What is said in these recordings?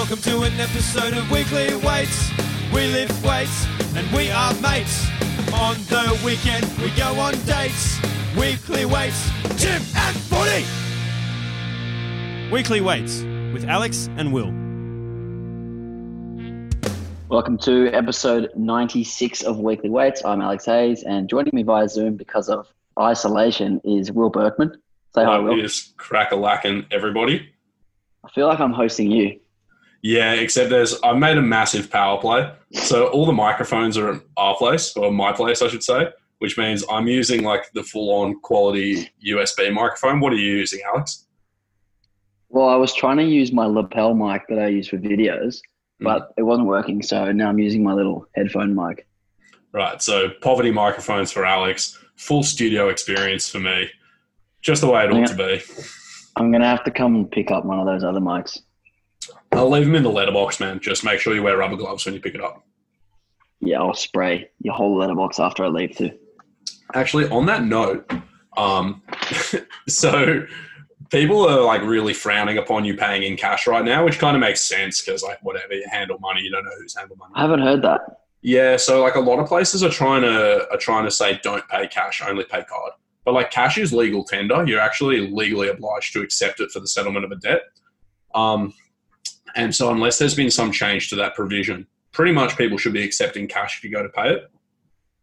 Welcome to an episode of Weekly Weights. We lift weights and we are mates. On the weekend, we go on dates. Weekly Weights, gym and footy. Weekly Weights with Alex and Will. Welcome to episode 96 of Weekly Weights. I'm Alex Hayes, and joining me via Zoom because of isolation is Will Berkman. Say hi, Will. we just crack a lacking everybody. I feel like I'm hosting you. Yeah, except there's I've made a massive power play. So all the microphones are at our place, or my place, I should say, which means I'm using like the full on quality USB microphone. What are you using, Alex? Well, I was trying to use my lapel mic that I use for videos, Hmm. but it wasn't working, so now I'm using my little headphone mic. Right, so poverty microphones for Alex, full studio experience for me. Just the way it ought Yeah. to be. I'm going to have to come and pick up one of those other mics. I'll leave them in the letterbox, man. Just make sure you wear rubber gloves when you pick it up. Yeah, I'll spray your whole letterbox after I leave too. Actually, on that note, um, so people are like really frowning upon you paying in cash right now, which kind of makes sense because like whatever you handle money, you don't know who's handle money. I haven't heard that. Yeah, so like a lot of places are trying to are trying to say don't pay cash, only pay card. But like cash is legal tender. You're actually legally obliged to accept it for the settlement of a debt. Um, and so unless there's been some change to that provision, pretty much people should be accepting cash if you go to pay it.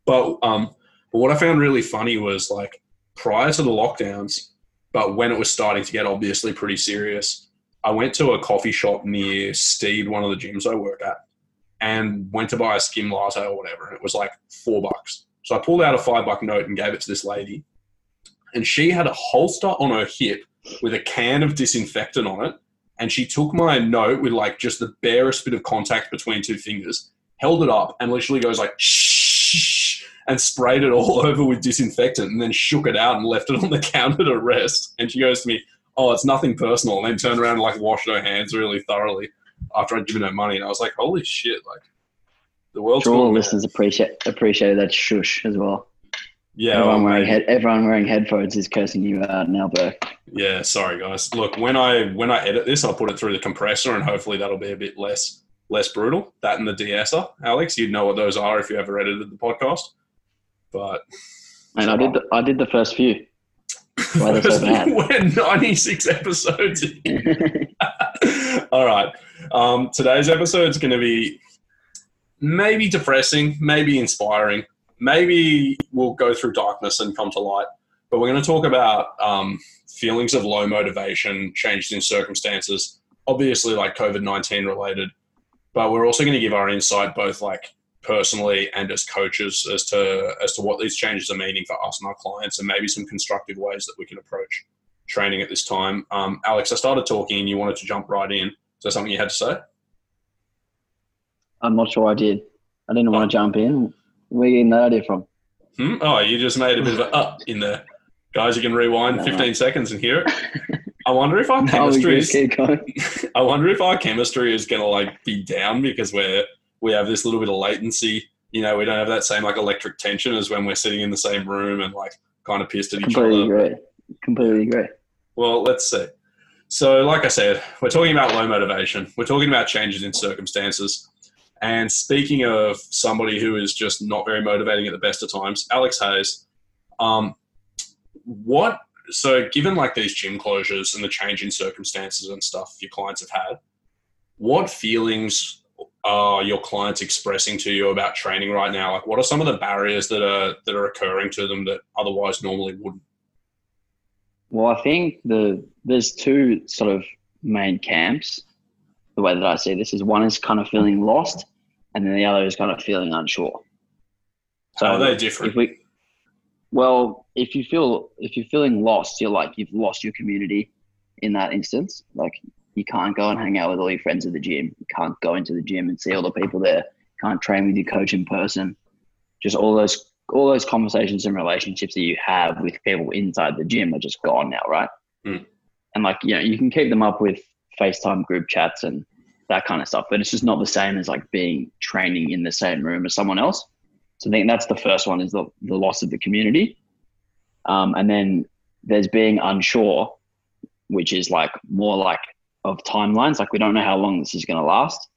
But um, but what I found really funny was like prior to the lockdowns, but when it was starting to get obviously pretty serious, I went to a coffee shop near Steed, one of the gyms I work at and went to buy a skim latte or whatever, and it was like four bucks. So I pulled out a five buck note and gave it to this lady, and she had a holster on her hip with a can of disinfectant on it, and she took my note with like just the barest bit of contact between two fingers, held it up, and literally goes like shh, and sprayed it all over with disinfectant, and then shook it out and left it on the counter to rest. And she goes to me, "Oh, it's nothing personal," and then turned around and like washed her hands really thoroughly after I'd given her money, and I was like, "Holy shit!" Like the world's Sure, all gone the mad. listeners appreciate appreciate that shush as well. Yeah, everyone, well, wearing head, everyone wearing headphones is cursing you out now, Burke. yeah. Sorry, guys. Look, when I when I edit this, I'll put it through the compressor, and hopefully that'll be a bit less less brutal. That and the de-esser, Alex, you'd know what those are if you ever edited the podcast. But And I did the, I did the first few. Why so bad? we're ninety six episodes in. All right. Um, today's episode is going to be maybe depressing, maybe inspiring, maybe we'll go through darkness and come to light. But we're going to talk about um, feelings of low motivation, changes in circumstances, obviously like COVID 19 related. But we're also going to give our insight both like personally and as coaches as to as to what these changes are meaning for us and our clients and maybe some constructive ways that we can approach training at this time. Um, Alex, I started talking and you wanted to jump right in. Is there something you had to say? I'm not sure I did. I didn't want to jump in. Where are you getting that idea from? Hmm? Oh, you just made a bit of a up in there. Guys, you can rewind No. 15 seconds and hear it. I wonder if our No, chemistry is keep going. I wonder if our chemistry is gonna like be down because we're we have this little bit of latency. You know, we don't have that same like electric tension as when we're sitting in the same room and like kind of pissed at each Completely other. agree. Completely agree. Well, let's see. So, like I said, we're talking about low motivation. We're talking about changes in circumstances. And speaking of somebody who is just not very motivating at the best of times, Alex Hayes, um, what, so given like these gym closures and the change in circumstances and stuff your clients have had, what feelings are your clients expressing to you about training right now? Like, what are some of the barriers that are that are occurring to them that otherwise normally wouldn't? Well, I think the there's two sort of main camps. The way that I see this is one is kind of feeling lost, and then the other is kind of feeling unsure. How are they different? If we, well, if you feel if you're feeling lost, you're like you've lost your community in that instance. Like you can't go and hang out with all your friends at the gym. You can't go into the gym and see all the people there. Can't train with your coach in person. Just all those all those conversations and relationships that you have with people inside the gym are just gone now, right? Mm. And like you know, you can keep them up with FaceTime group chats and that kind of stuff, but it's just not the same as like being training in the same room as someone else. So I think that's the first one is the, the loss of the community. Um, and then there's being unsure, which is like more like of timelines. Like we don't know how long this is going to last.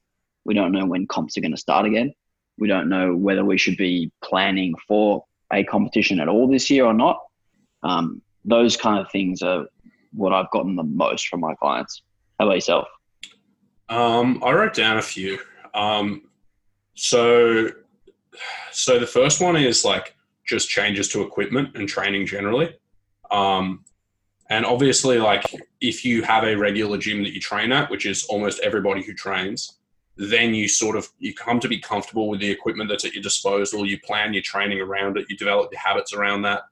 We don't know when comps are going to start again. We don't know whether we should be planning for a competition at all this year or not. Um, those kind of things are what I've gotten the most from my clients. How about yourself? Um, I wrote down a few. Um, so, so the first one is like just changes to equipment and training generally. Um, and obviously, like if you have a regular gym that you train at, which is almost everybody who trains, then you sort of you come to be comfortable with the equipment that's at your disposal. You plan your training around it. You develop your habits around that.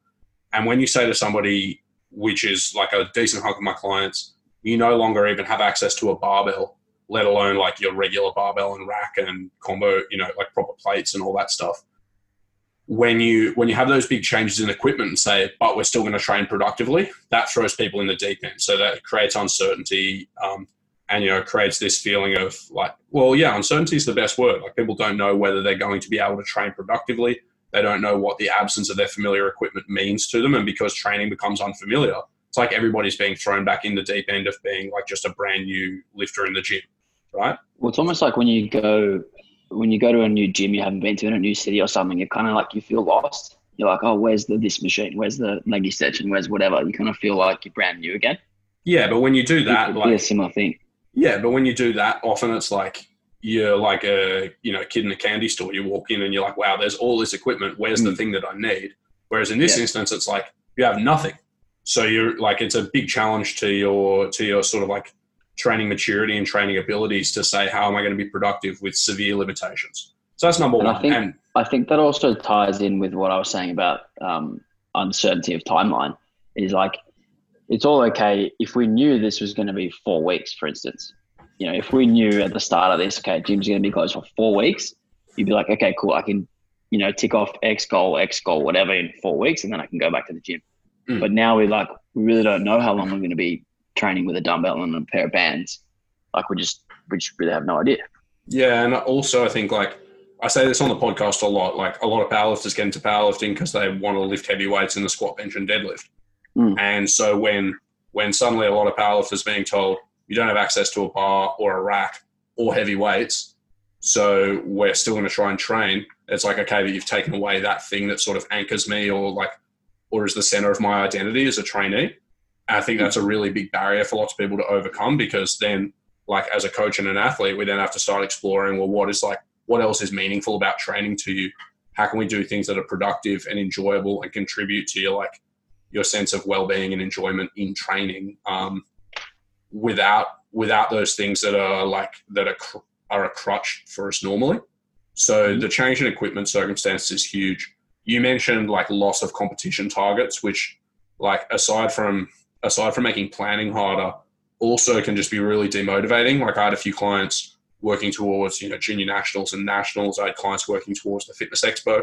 And when you say to somebody, which is like a decent hunk of my clients, you no longer even have access to a barbell, let alone like your regular barbell and rack and combo, you know, like proper plates and all that stuff when you when you have those big changes in equipment and say, but we're still going to train productively, that throws people in the deep end. So that creates uncertainty, um, and you know creates this feeling of like, well, yeah, uncertainty is the best word. Like people don't know whether they're going to be able to train productively. They don't know what the absence of their familiar equipment means to them, and because training becomes unfamiliar, it's like everybody's being thrown back in the deep end of being like just a brand new lifter in the gym, right? Well, it's almost like when you go when you go to a new gym you haven't been to in a new city or something, you're kind of like you feel lost. You're like, oh, where's the this machine? Where's the leg extension? Where's whatever? You kind of feel like you're brand new again. Yeah, but when you do that, like a similar thing. Yeah, but when you do that, often it's like you're like a you know kid in a candy store. You walk in and you're like, wow, there's all this equipment. Where's mm. the thing that I need? Whereas in this yeah. instance, it's like you have nothing. So you're like it's a big challenge to your to your sort of like training maturity and training abilities to say how am I going to be productive with severe limitations. So that's number and one. I think, and I think that also ties in with what I was saying about um, uncertainty of timeline. Is like it's all okay if we knew this was going to be four weeks, for instance. You know, if we knew at the start of this, okay, gym's going to be closed for four weeks, you'd be like, okay, cool, I can, you know, tick off X goal, X goal, whatever in four weeks, and then I can go back to the gym. Mm. But now we like we really don't know how long we're going to be training with a dumbbell and a pair of bands. Like we just we just really have no idea. Yeah, and also I think like I say this on the podcast a lot. Like a lot of powerlifters get into powerlifting because they want to lift heavy weights in the squat, bench, and deadlift. Mm. And so when when suddenly a lot of powerlifters being told you don't have access to a bar or a rack or heavy weights, so we're still going to try and train. It's like okay, but you've taken away that thing that sort of anchors me or like or is the center of my identity as a trainee. I think that's a really big barrier for lots of people to overcome because then, like as a coach and an athlete, we then have to start exploring well, what is like, what else is meaningful about training to you? How can we do things that are productive and enjoyable and contribute to your like your sense of well-being and enjoyment in training um, without without those things that are like that are cr- are a crutch for us normally. So mm-hmm. the change in equipment circumstance is huge. You mentioned like loss of competition targets, which like aside from aside from making planning harder, also can just be really demotivating. Like I had a few clients working towards, you know, junior nationals and nationals. I had clients working towards the fitness expo.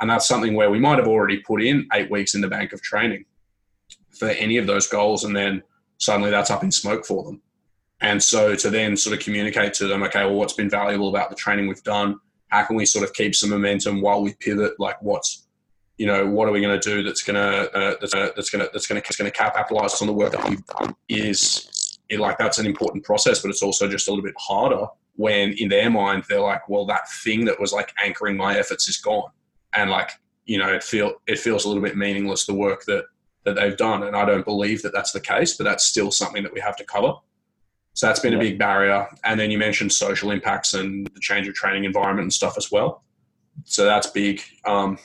And that's something where we might have already put in eight weeks in the bank of training for any of those goals. And then suddenly that's up in smoke for them. And so to then sort of communicate to them, okay, well, what's been valuable about the training we've done? How can we sort of keep some momentum while we pivot? Like what's you know, what are we going to do that's going to uh, that's uh, that's going to that's going to going to capitalize on the work that we've done? Is it, like that's an important process, but it's also just a little bit harder when in their mind they're like, well, that thing that was like anchoring my efforts is gone, and like you know, it feel it feels a little bit meaningless the work that that they've done, and I don't believe that that's the case, but that's still something that we have to cover. So that's been yeah. a big barrier. And then you mentioned social impacts and the change of training environment and stuff as well. So that's big. Um,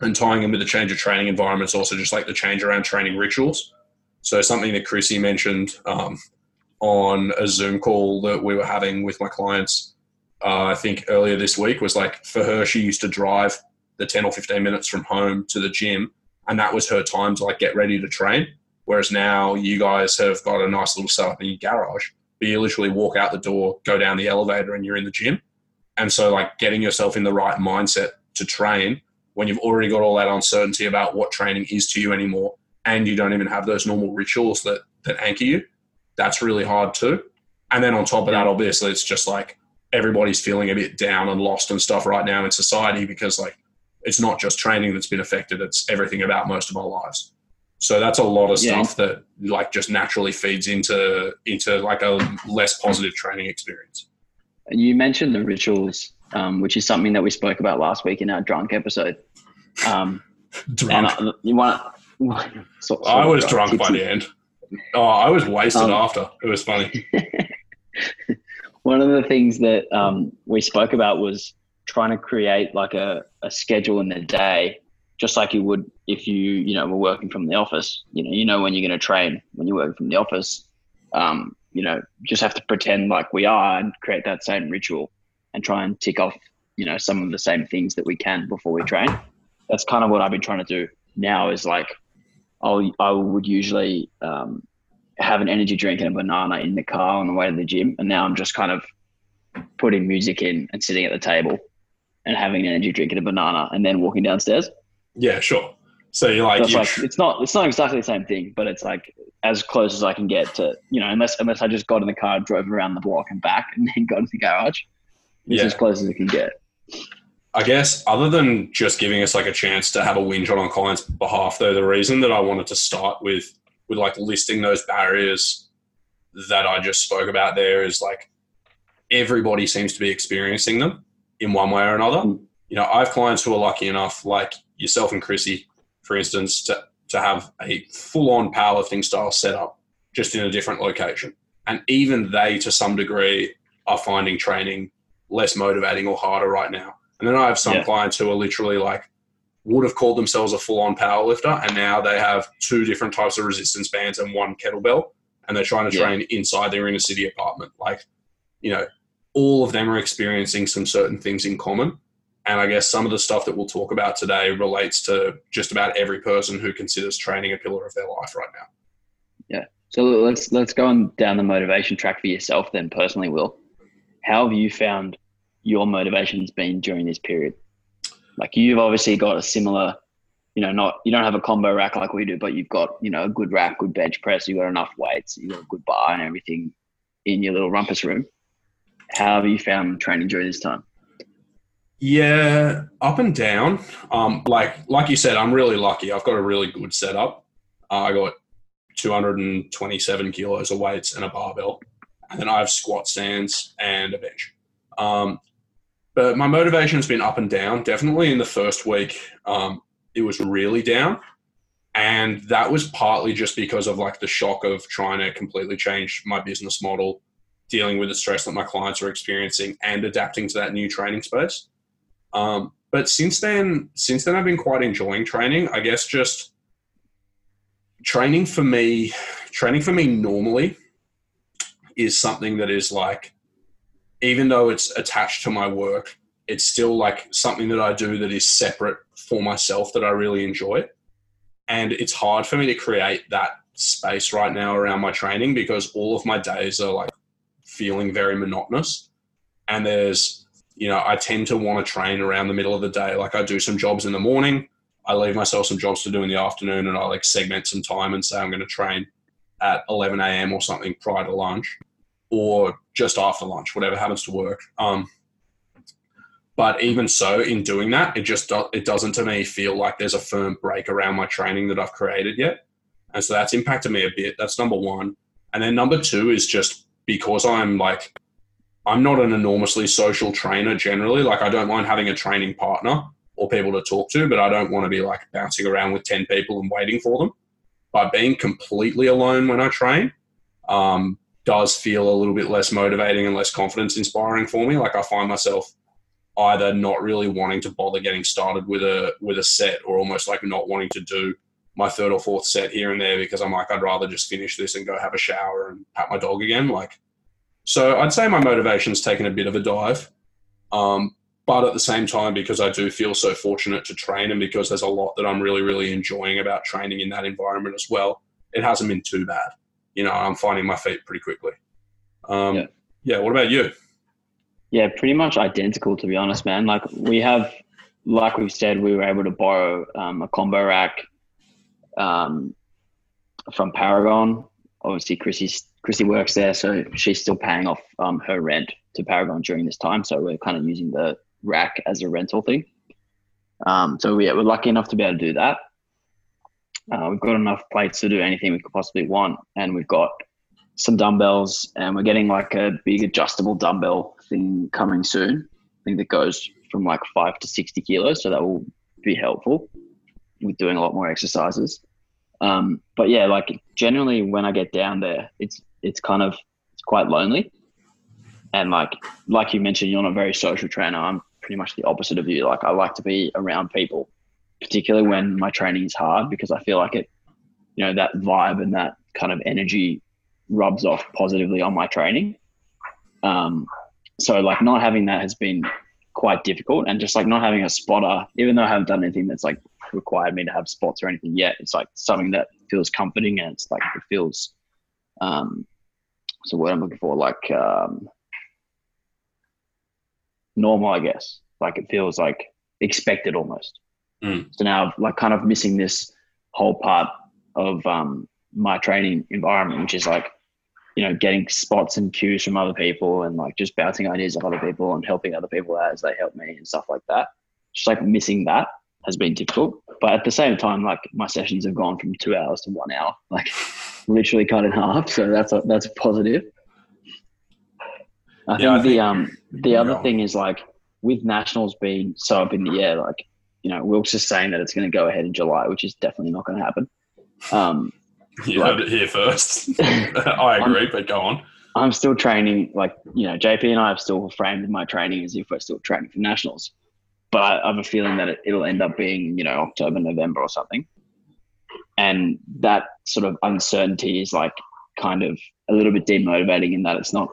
and tying in with the change of training environments, also just like the change around training rituals. So something that Chrissy mentioned um, on a Zoom call that we were having with my clients, uh, I think earlier this week was like for her, she used to drive the 10 or 15 minutes from home to the gym, and that was her time to like get ready to train. Whereas now you guys have got a nice little setup in your garage, but you literally walk out the door, go down the elevator, and you're in the gym. And so, like, getting yourself in the right mindset to train when you've already got all that uncertainty about what training is to you anymore and you don't even have those normal rituals that that anchor you that's really hard too and then on top of that obviously it's just like everybody's feeling a bit down and lost and stuff right now in society because like it's not just training that's been affected it's everything about most of our lives So that's a lot of Yeah. stuff that like just naturally feeds into into like a less positive training experience. You mentioned the rituals, um, which is something that we spoke about last week in our drunk episode. Um, and Drunk. I, you want? sort I was drunk by the end. Oh, I was wasted Um, after. It was funny. One of the things that um, we spoke about was trying to create like a, a schedule in the day, just like you would if you you know were working from the office. You know, you know when you're going to train when you're working from the office. Um, you know, just have to pretend like we are and create that same ritual and try and tick off you know some of the same things that we can before we train. That's kind of what I've been trying to do now. Is like I'll I would usually um, have an energy drink and a banana in the car on the way to the gym, and now I'm just kind of putting music in and sitting at the table and having an energy drink and a banana, and then walking downstairs. Yeah, sure. So you're like, So it's you like tr- it's not it's not exactly the same thing, but it's like as close as I can get to you know unless unless I just got in the car, drove around the block and back, and then got to the garage. It's Yeah. as close as it can get. I guess other than just giving us like a chance to have a whinge on our clients' behalf, though, the reason that I wanted to start with with like listing those barriers that I just spoke about there is like everybody seems to be experiencing them in one way or another. Mm. You know, I have clients who are lucky enough, like yourself and Chrissy, for instance, to to have a full on powerlifting style setup just in a different location. And even they, to some degree, are finding training less motivating or harder right now. And then I have some Yeah. clients who are literally like would have called themselves a full on power lifter and now they have two different types of resistance bands and one kettlebell and they're trying to Yeah. train inside their inner city apartment. Like, you know, all of them are experiencing some certain things in common. And I guess some of the stuff that we'll talk about today relates to just about every person who considers training a pillar of their life right now. Yeah. So let's let's go on down the motivation track for yourself then personally, Will. How have you found your motivation's been during this period? Like you've obviously got a similar, you know, not you don't have a combo rack like we do, but you've got, you know, a good rack, good bench press, you've got enough weights, you've got a good bar and everything in your little rumpus room. How have you found training during this time? Yeah, up and down. Um, like like you said, I'm really lucky. I've got a really good setup. Uh, I got 227 kilos of weights and a barbell, and then I have squat stands and a bench. Um, but my motivation has been up and down. Definitely in the first week, um, it was really down, and that was partly just because of like the shock of trying to completely change my business model, dealing with the stress that my clients are experiencing, and adapting to that new training space. Um, but since then, since then, I've been quite enjoying training. I guess just training for me, training for me normally is something that is like, even though it's attached to my work, it's still like something that I do that is separate for myself that I really enjoy. And it's hard for me to create that space right now around my training because all of my days are like feeling very monotonous. And there's, you know, I tend to want to train around the middle of the day. Like I do some jobs in the morning, I leave myself some jobs to do in the afternoon, and I like segment some time and say I'm going to train at 11 a.m. or something prior to lunch, or just after lunch, whatever happens to work. Um, but even so, in doing that, it just do- it doesn't to me feel like there's a firm break around my training that I've created yet, and so that's impacted me a bit. That's number one, and then number two is just because I'm like I'm not an enormously social trainer generally. Like I don't mind having a training partner or people to talk to, but I don't want to be like bouncing around with 10 people and waiting for them. By being completely alone when I train um, does feel a little bit less motivating and less confidence inspiring for me. Like I find myself either not really wanting to bother getting started with a with a set or almost like not wanting to do my third or fourth set here and there because I'm like I'd rather just finish this and go have a shower and pat my dog again like so I'd say my motivation's taken a bit of a dive um, but at the same time, because I do feel so fortunate to train and because there's a lot that I'm really, really enjoying about training in that environment as well, it hasn't been too bad. You know, I'm finding my feet pretty quickly. Um, Yeah. yeah. What about you? Yeah, pretty much identical to be honest, man. Like we have, like we've said, we were able to borrow um, a combo rack um, from Paragon. Obviously, Chrissy's Chrissy works there, so she's still paying off um, her rent to Paragon during this time. So we're kind of using the rack as a rental thing. Um, so yeah, we're lucky enough to be able to do that. Uh, we've got enough plates to do anything we could possibly want, and we've got some dumbbells, and we're getting like a big adjustable dumbbell thing coming soon. I think that goes from like five to sixty kilos, so that will be helpful with doing a lot more exercises. Um, but yeah, like generally when I get down there, it's it's kind of it's quite lonely, and like like you mentioned, you're not a very social trainer. I'm pretty much the opposite of you. Like I like to be around people, particularly when my training is hard, because I feel like it, you know, that vibe and that kind of energy rubs off positively on my training. Um, so like not having that has been quite difficult, and just like not having a spotter, even though I haven't done anything that's like required me to have spots or anything yet. It's like something that feels comforting and it's like it feels um so what I'm looking for, like um normal, I guess. Like it feels like expected almost. Mm. So now like kind of missing this whole part of um my training environment, which is like, you know, getting spots and cues from other people and like just bouncing ideas off other people and helping other people out as they help me and stuff like that. Just like missing that has been difficult. But at the same time, like my sessions have gone from two hours to one hour, like literally cut in half. So that's a, that's a positive. I Yeah, I think the think- um the other Yeah. thing is like with nationals being so up in the air, like you know Wilks is saying that it's going to go ahead in July, which is definitely not going to happen. Um, You heard it here first. I agree, but go on. I'm still training, like, you know, JP and I have still framed my training as if we're still training for nationals. But I, I have a feeling that it, it'll end up being, you know, October, November or something. And that sort of uncertainty is like kind of a little bit demotivating in that it's not,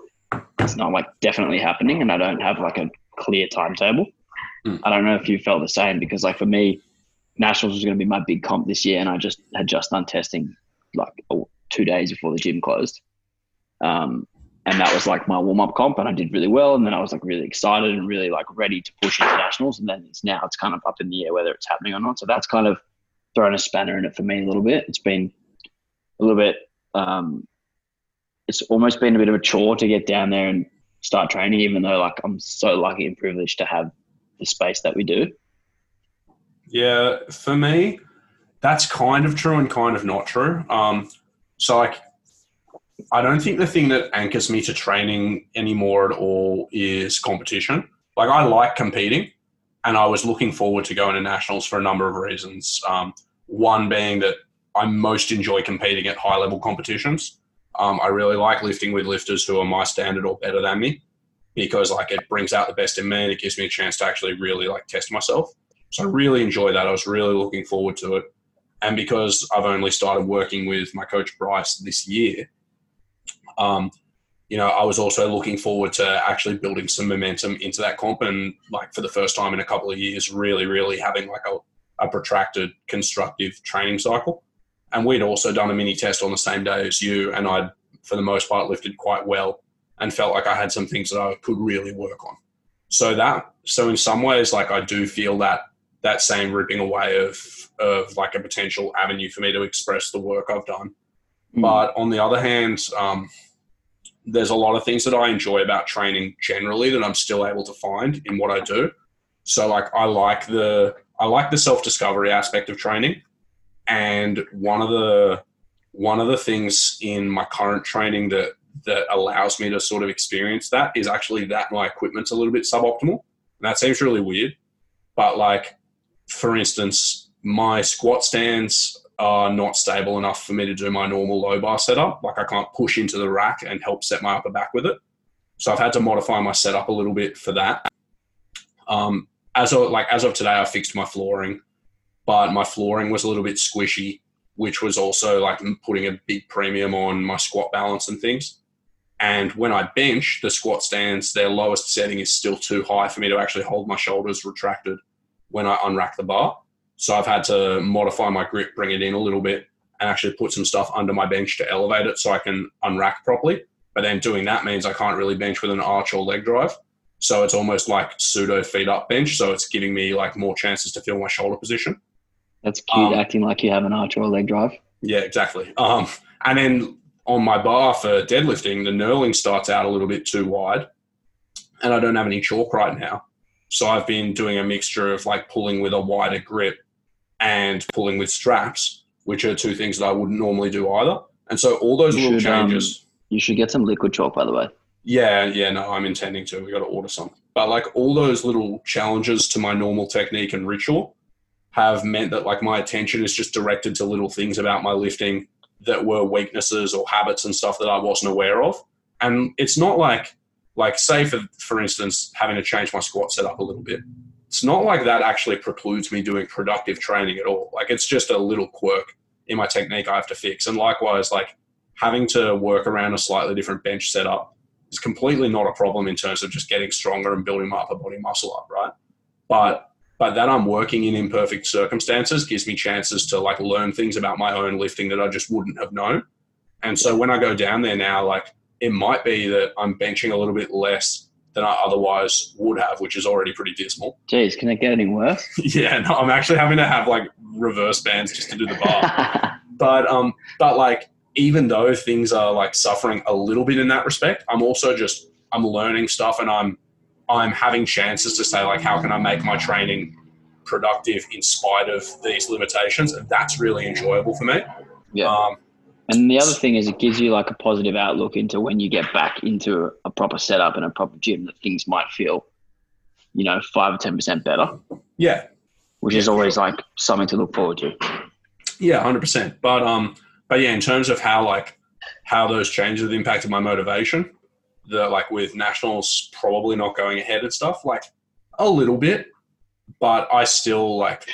it's not like definitely happening and I don't have like a clear timetable. Mm. I don't know if you felt the same because like for me, nationals was going to be my big comp this year and I just had just done testing like two days before the gym closed. Um, and that was like my warm up comp, and I did really well. And then I was like really excited and really like ready to push into nationals. And then it's now it's kind of up in the air whether it's happening or not. So that's kind of thrown a spanner in it for me a little bit. It's been a little bit. Um, it's almost been a bit of a chore to get down there and start training, even though like I'm so lucky and privileged to have the space that we do. Yeah, for me, that's kind of true and kind of not true. Um, so like, I don't think the thing that anchors me to training anymore at all is competition. Like, I like competing, and I was looking forward to going to nationals for a number of reasons. Um, one being that I most enjoy competing at high level competitions. Um, I really like lifting with lifters who are my standard or better than me because like it brings out the best in me and it gives me a chance to actually really like test myself. So I really enjoy that. I was really looking forward to it. And because I've only started working with my coach Bryce this year, um, you know, I was also looking forward to actually building some momentum into that comp and like for the first time in a couple of years, really, really having like a, a protracted constructive training cycle. And we'd also done a mini test on the same day as you, and I'd for the most part lifted quite well and felt like I had some things that I could really work on. So that so in some ways, like I do feel that that same ripping away of of like a potential avenue for me to express the work I've done. Mm. But on the other hand, um, there's a lot of things that I enjoy about training generally that I'm still able to find in what I do. So like I like the I like the self discovery aspect of training, and one of the one of the things in my current training that that allows me to sort of experience that is actually that my equipment's a little bit suboptimal. And that seems really weird, but like for instance, my squat stands are not stable enough for me to do my normal low bar setup. Like I can't push into the rack and help set my upper back with it. So I've had to modify my setup a little bit for that. Um, as of like as of today, I fixed my flooring, but my flooring was a little bit squishy, which was also like putting a big premium on my squat balance and things. And when I bench, the squat stands, their lowest setting is still too high for me to actually hold my shoulders retracted when I unrack the bar. So I've had to modify my grip, bring it in a little bit, and actually put some stuff under my bench to elevate it so I can unrack properly. But then doing that means I can't really bench with an arch or leg drive. So it's almost like pseudo feet up bench. So it's giving me like more chances to feel my shoulder position. That's cute, Um, acting like you have an arch or a leg drive. Yeah, exactly. Um, and then on my bar for deadlifting, the knurling starts out a little bit too wide, and I don't have any chalk right now. So I've been doing a mixture of like pulling with a wider grip and pulling with straps which are two things that I wouldn't normally do either. And so all those You little should, um, changes. You should get some liquid chalk, by the way. Yeah, yeah, no, I'm intending to. We got to order some. But like all those little challenges to my normal technique and ritual have meant that like my attention is just directed to little things about my lifting that were weaknesses or habits and stuff that I wasn't aware of. And it's not like like say for for instance having to change my squat setup a little bit. It's not like that actually precludes me doing productive training at all. Like it's just a little quirk in my technique I have to fix. And likewise like having to work around a slightly different bench setup is completely not a problem in terms of just getting stronger and building my upper body muscle up, right? But but that I'm working in imperfect circumstances gives me chances to like learn things about my own lifting that I just wouldn't have known. And so when I go down there now, like it might be that I'm benching a little bit less than I otherwise would have, which is already pretty dismal. Jeez, can it get any worse? yeah, no, I'm actually having to have like reverse bands just to do the bar. but um, but like even though things are like suffering a little bit in that respect, I'm also just I'm learning stuff and I'm I'm having chances to say like how can I make my training productive in spite of these limitations, and that's really enjoyable for me. yeah. Um, And the other thing is, it gives you like a positive outlook into when you get back into a proper setup and a proper gym that things might feel, you know, five or ten percent better, yeah, which is always like something to look forward to. Yeah, hundred percent. But um, but yeah, in terms of how like how those changes have impacted my motivation, the like with nationals probably not going ahead and stuff, like a little bit, but I still like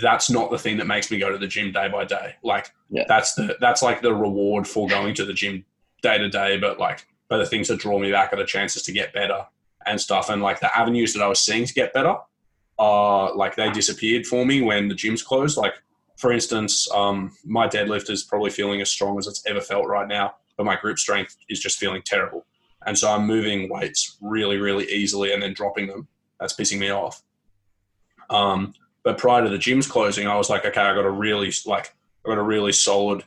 that's not the thing that makes me go to the gym day by day. Like Yeah. that's the that's like the reward for going to the gym day to day, but like but the things that draw me back are the chances to get better and stuff. And like the avenues that I was seeing to get better, uh like they disappeared for me when the gyms closed. Like for instance, um, my deadlift is probably feeling as strong as it's ever felt right now, but my grip strength is just feeling terrible. And so I'm moving weights really, really easily and then dropping them. That's pissing me off. Um, but prior to the gyms closing, I was like, okay, I got a really like I got a really solid,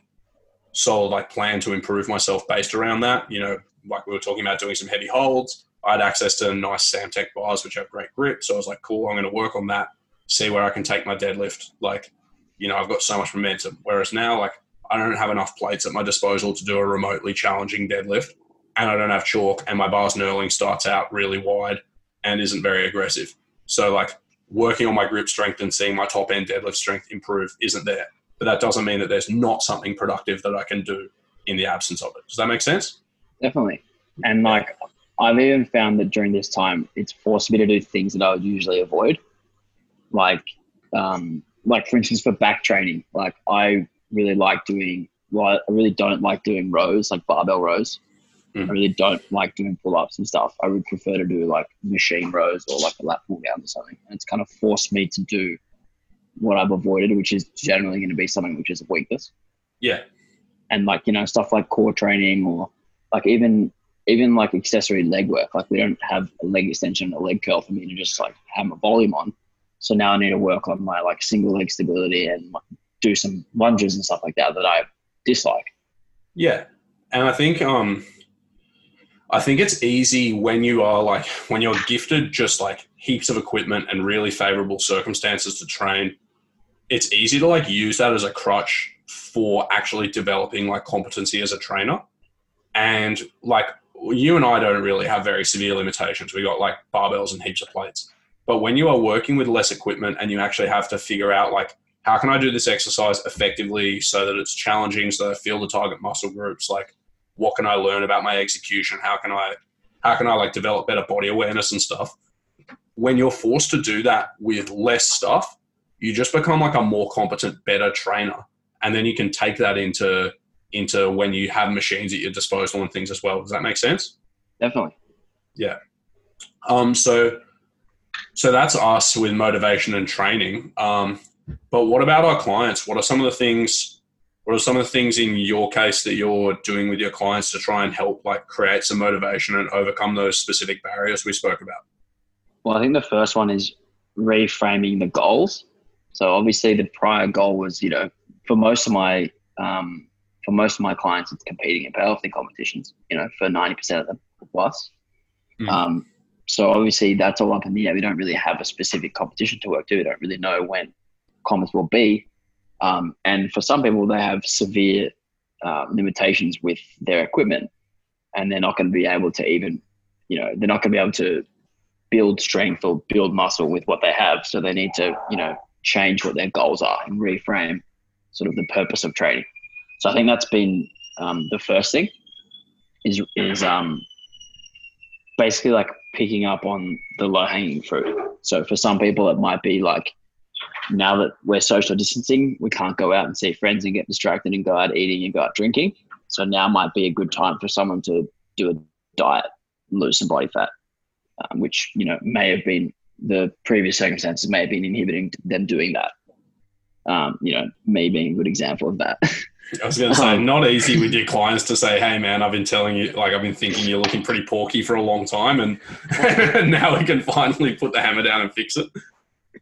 solid like plan to improve myself based around that. You know, like we were talking about doing some heavy holds. I had access to nice Samtech bars, which have great grip. So I was like, cool, I'm going to work on that, see where I can take my deadlift. Like, you know, I've got so much momentum. Whereas now, like, I don't have enough plates at my disposal to do a remotely challenging deadlift, and I don't have chalk, and my bars knurling starts out really wide and isn't very aggressive. So, like, working on my grip strength and seeing my top end deadlift strength improve isn't there. But that doesn't mean that there's not something productive that I can do in the absence of it. Does that make sense? Definitely. And like, I've even found that during this time, it's forced me to do things that I would usually avoid. Like, um, like for instance, for back training, like I really like doing, well, I really don't like doing rows, like barbell rows. Mm. I really don't like doing pull ups and stuff. I would prefer to do like machine rows or like a lat pull down or something. And it's kind of forced me to do what I've avoided, which is generally going to be something which is a weakness Yeah. and like you know stuff like core training or like even even like accessory leg work like we don't have a leg extension a leg curl for me to just like have my volume on so now i need to work on my like single leg stability and do some lunges and stuff like that that i dislike Yeah, and I think um, I think it's easy when you are like when you're gifted just like heaps of equipment and really favorable circumstances to train. It's easy to like use that as a crutch for actually developing like competency as a trainer, and like you and I don't really have very severe limitations. We got like barbells and heaps of plates. But when you are working with less equipment and you actually have to figure out like how can I do this exercise effectively so that it's challenging, so that I feel the target muscle groups, like what can I learn about my execution? How can I how can I like develop better body awareness and stuff? When you're forced to do that with less stuff, you just become like a more competent, better trainer. And then you can take that into into when you have machines at your disposal and things as well. Does that make sense? definitely Yeah. Um, so, so that's us with motivation and training. Um, but what about our clients? What are some of the things? What are some of the things in your case that you're doing with your clients to try and help, like, create some motivation and overcome those specific barriers we spoke about? well i think the first one is reframing the goals so obviously the prior goal was you know for most of my um, for most of my clients it's competing in powerlifting competitions you know for 90% of them plus Mm. Um, so obviously that's all up in the air. We don't really have a specific competition to work to. We don't really know when comets will be. Um, and for some people, they have severe uh, limitations with their equipment, and they're not going to be able to even, you know, they're not going to be able to build strength or build muscle with what they have. So they need to, you know, change what their goals are and reframe sort of the purpose of training. So I think that's been um, the first thing is is um, basically like picking up on the low hanging fruit. So for some people, it might be like now that we're social distancing, we can't go out and see friends and get distracted and go out eating and go out drinking. So now might be a good time for someone to do a diet, lose some body fat, um, which you know may have been the previous circumstances may have been inhibiting them doing that. Um, you know, me being a good example of that. I was going to say, um, not easy with your clients to say, "Hey, man, I've been telling you, like, I've been thinking you're looking pretty porky for a long time, and, and now we can finally put the hammer down and fix it."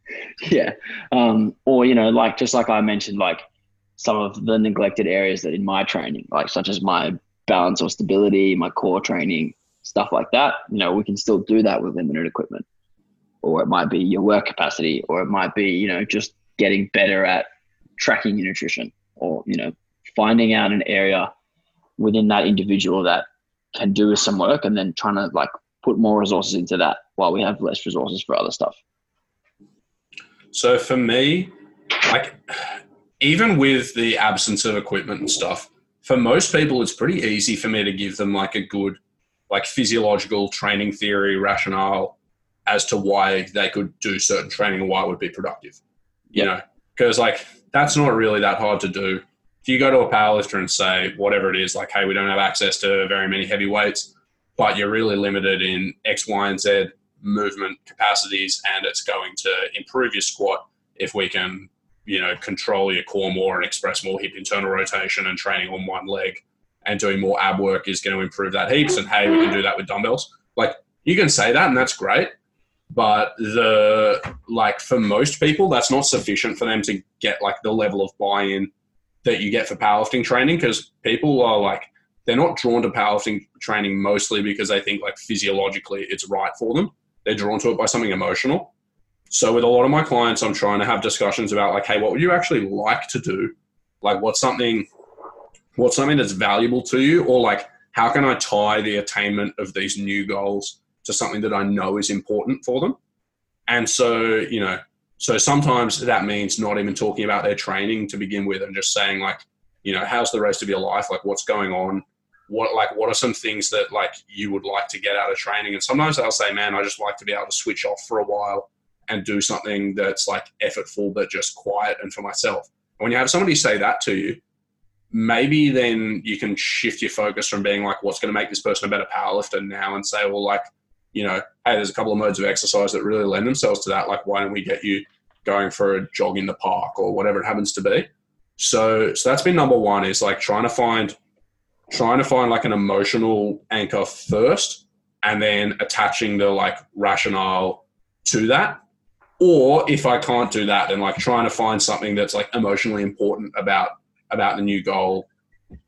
Yeah, um, or you know, like just like I mentioned, like some of the neglected areas that in my training, like such as my balance or stability, my core training, stuff like that. You know, we can still do that with limited equipment, or it might be your work capacity, or it might be you know just getting better at tracking your nutrition, or you know finding out an area within that individual that can do some work and then trying to like put more resources into that while we have less resources for other stuff. So for me, like even with the absence of equipment and stuff, for most people it's pretty easy for me to give them like a good like physiological training theory rationale as to why they could do certain training and why it would be productive. You know, because like that's not really that hard to do if you go to a powerlifter and say whatever it is, like, hey, we don't have access to very many heavy weights, but you're really limited in X, Y, and Z movement capacities, and it's going to improve your squat if we can, you know, control your core more and express more hip internal rotation and training on one leg and doing more ab work is going to improve that heaps. And hey, we can do that with dumbbells. Like you can say that, and that's great. But the like for most people, that's not sufficient for them to get like the level of buy-in that you get for powerlifting training because people are like they're not drawn to powerlifting training mostly because they think like physiologically it's right for them. They're drawn to it by something emotional. So with a lot of my clients, I'm trying to have discussions about like, hey, what would you actually like to do? Like, what's something, what's something that's valuable to you, or like, how can I tie the attainment of these new goals to something that I know is important for them? And so, you know, so sometimes that means not even talking about their training to begin with and just saying like, you know, how's the rest of your life? Like what's going on? What like what are some things that like you would like to get out of training? And sometimes they'll say, Man, I just like to be able to switch off for a while and do something that's like effortful but just quiet and for myself. And when you have somebody say that to you, maybe then you can shift your focus from being like, what's going to make this person a better powerlifter now and say, well, like, you know, hey, there's a couple of modes of exercise that really lend themselves to that. Like, why don't we get you going for a jog in the park or whatever it happens to be? So, so that's been number one is like trying to find, trying to find like an emotional anchor first, and then attaching the like rationale to that. Or if I can't do that, then like trying to find something that's like emotionally important about about the new goal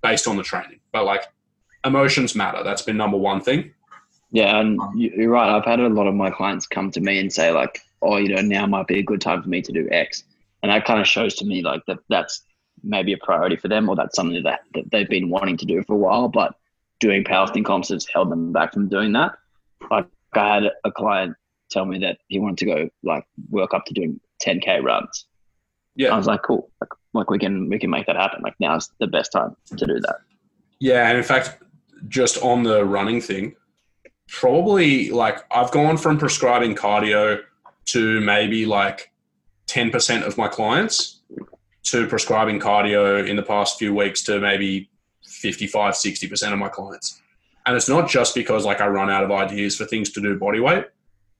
based on the training. But like emotions matter. That's been number one thing. Yeah, and you're right. I've had a lot of my clients come to me and say like, "Oh, you know, now might be a good time for me to do X," and that kind of shows to me like that that's maybe a priority for them, or that's something that, that they've been wanting to do for a while, but doing powerlifting comps has held them back from doing that. Like I had a client tell me that he wanted to go like work up to doing 10k runs. Yeah, I was like, cool. Like, like we can we can make that happen. Like now's the best time to do that. Yeah, and in fact, just on the running thing, probably like I've gone from prescribing cardio to maybe like 10% of my clients to prescribing cardio in the past few weeks to maybe 55, 60% of my clients. And it's not just because like I run out of ideas for things to do body weight,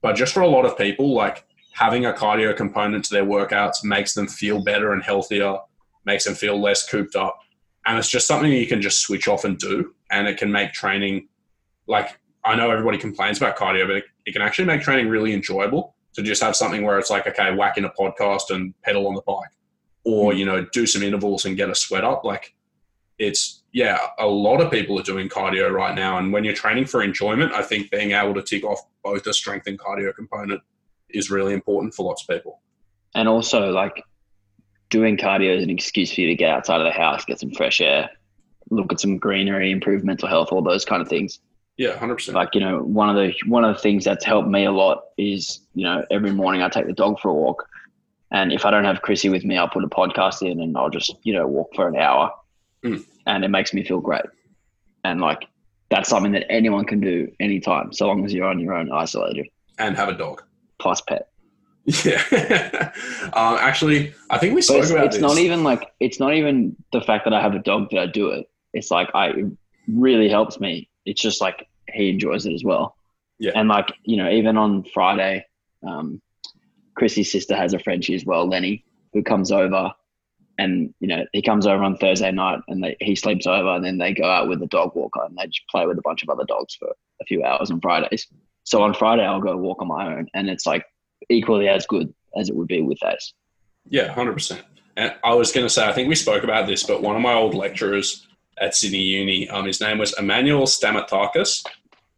but just for a lot of people, like having a cardio component to their workouts makes them feel better and healthier, makes them feel less cooped up. And it's just something you can just switch off and do. And it can make training like I know everybody complains about cardio, but it, it, can actually make training really enjoyable to just have something where it's like, okay, whack in a podcast and pedal on the bike, or hmm. you know, do some intervals and get a sweat up. Like, it's yeah, a lot of people are doing cardio right now, and when you're training for enjoyment, I think being able to tick off both the strength and cardio component is really important for lots of people. And also, like doing cardio is an excuse for you to get outside of the house, get some fresh air, look at some greenery, improve mental health, all those kind of things. Yeah, hundred percent. Like you know, one of the one of the things that's helped me a lot is you know every morning I take the dog for a walk, and if I don't have Chrissy with me, I'll put a podcast in and I'll just you know walk for an hour, Mm. and it makes me feel great. And like that's something that anyone can do anytime, so long as you're on your own, isolated, And have a dog. plus pet. Yeah. um, actually, I think we But spoke it's, about it's this. not even like it's not even the fact that I have a dog that I do it. It's like I it really helps me. It's just like he enjoys it as well. Yeah. And like you know, even on Friday, um, Chrissy's sister has a Frenchie as well, Lenny, who comes over, and you know he comes over on Thursday night, and they, he sleeps over, and then they go out with the dog walker, and they just play with a bunch of other dogs for a few hours on Fridays. So on Friday, I'll go walk on my own, and it's like equally as good as it would be with Ace. Yeah, hundred percent. And I was going to say, I think we spoke about this, but one of my old lecturers at Sydney Uni, um, his name was Emmanuel Stamatakis,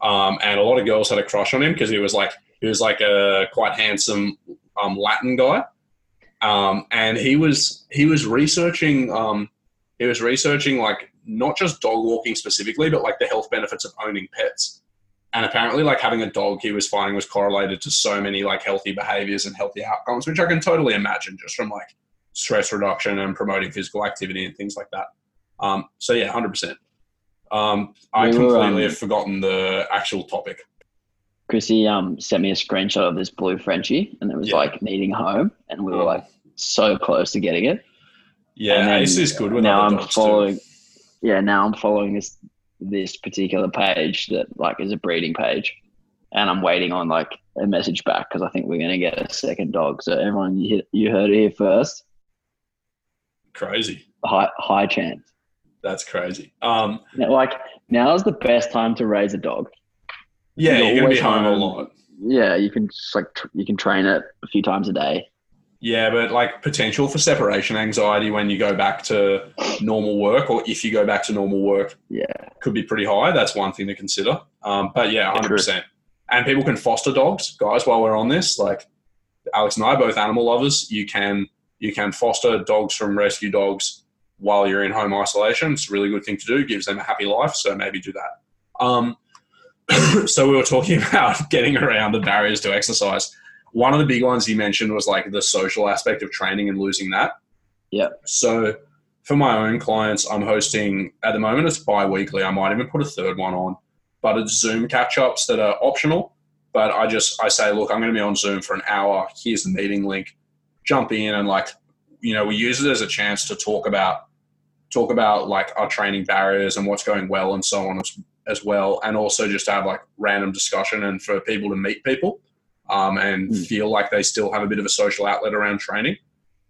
um, and a lot of girls had a crush on him because he was like he was like a quite handsome um, Latin guy, um, and he was he was researching um, he was researching like not just dog walking specifically, but like the health benefits of owning pets. And apparently, like having a dog, he was finding was correlated to so many like healthy behaviors and healthy outcomes, which I can totally imagine just from like stress reduction and promoting physical activity and things like that. Um, so yeah, hundred percent. Um, I completely um, have forgotten the actual topic. Chrissy um, sent me a screenshot of this blue Frenchie, and it was Yeah. like needing home, and we were like so close to getting it. Yeah, then Ace is good now I'm following. too. Yeah, now I'm following this this particular page that like is a breeding page, and I'm waiting on like a message back because I think we're gonna get a second dog. So everyone, you, you heard it here first. Crazy. High high chance. That's crazy. Um, Now, like now's the best time to raise a dog. Yeah, You're you're gonna be always home a lot. Yeah, you can just like tr- you can train it a few times a day. Yeah, but like potential for separation anxiety when you go back to normal work, or if you go back to normal work, Yeah, could be pretty high. That's one thing to consider. Um, but yeah, hundred percent. And people can foster dogs, guys. While we're on this, like Alex and I, are both animal lovers. You can you can foster dogs from rescue dogs while you're in home isolation. It's a really good thing to do. Gives them a happy life. So maybe do that. Um, so we were talking about getting around the barriers to exercise. One of the big ones you mentioned was like the social aspect of training and losing that. Yeah. So for my own clients, I'm hosting at the moment. It's bi-weekly. I might even put a third one on, but it's Zoom catch-ups that are optional. But I just I say, look, I'm going to be on Zoom for an hour. Here's the meeting link. Jump in and like, you know, we use it as a chance to talk about talk about like our training barriers and what's going well and so on as, as well, and also just have like random discussion and for people to meet people um, and Mm. feel like they still have a bit of a social outlet around training.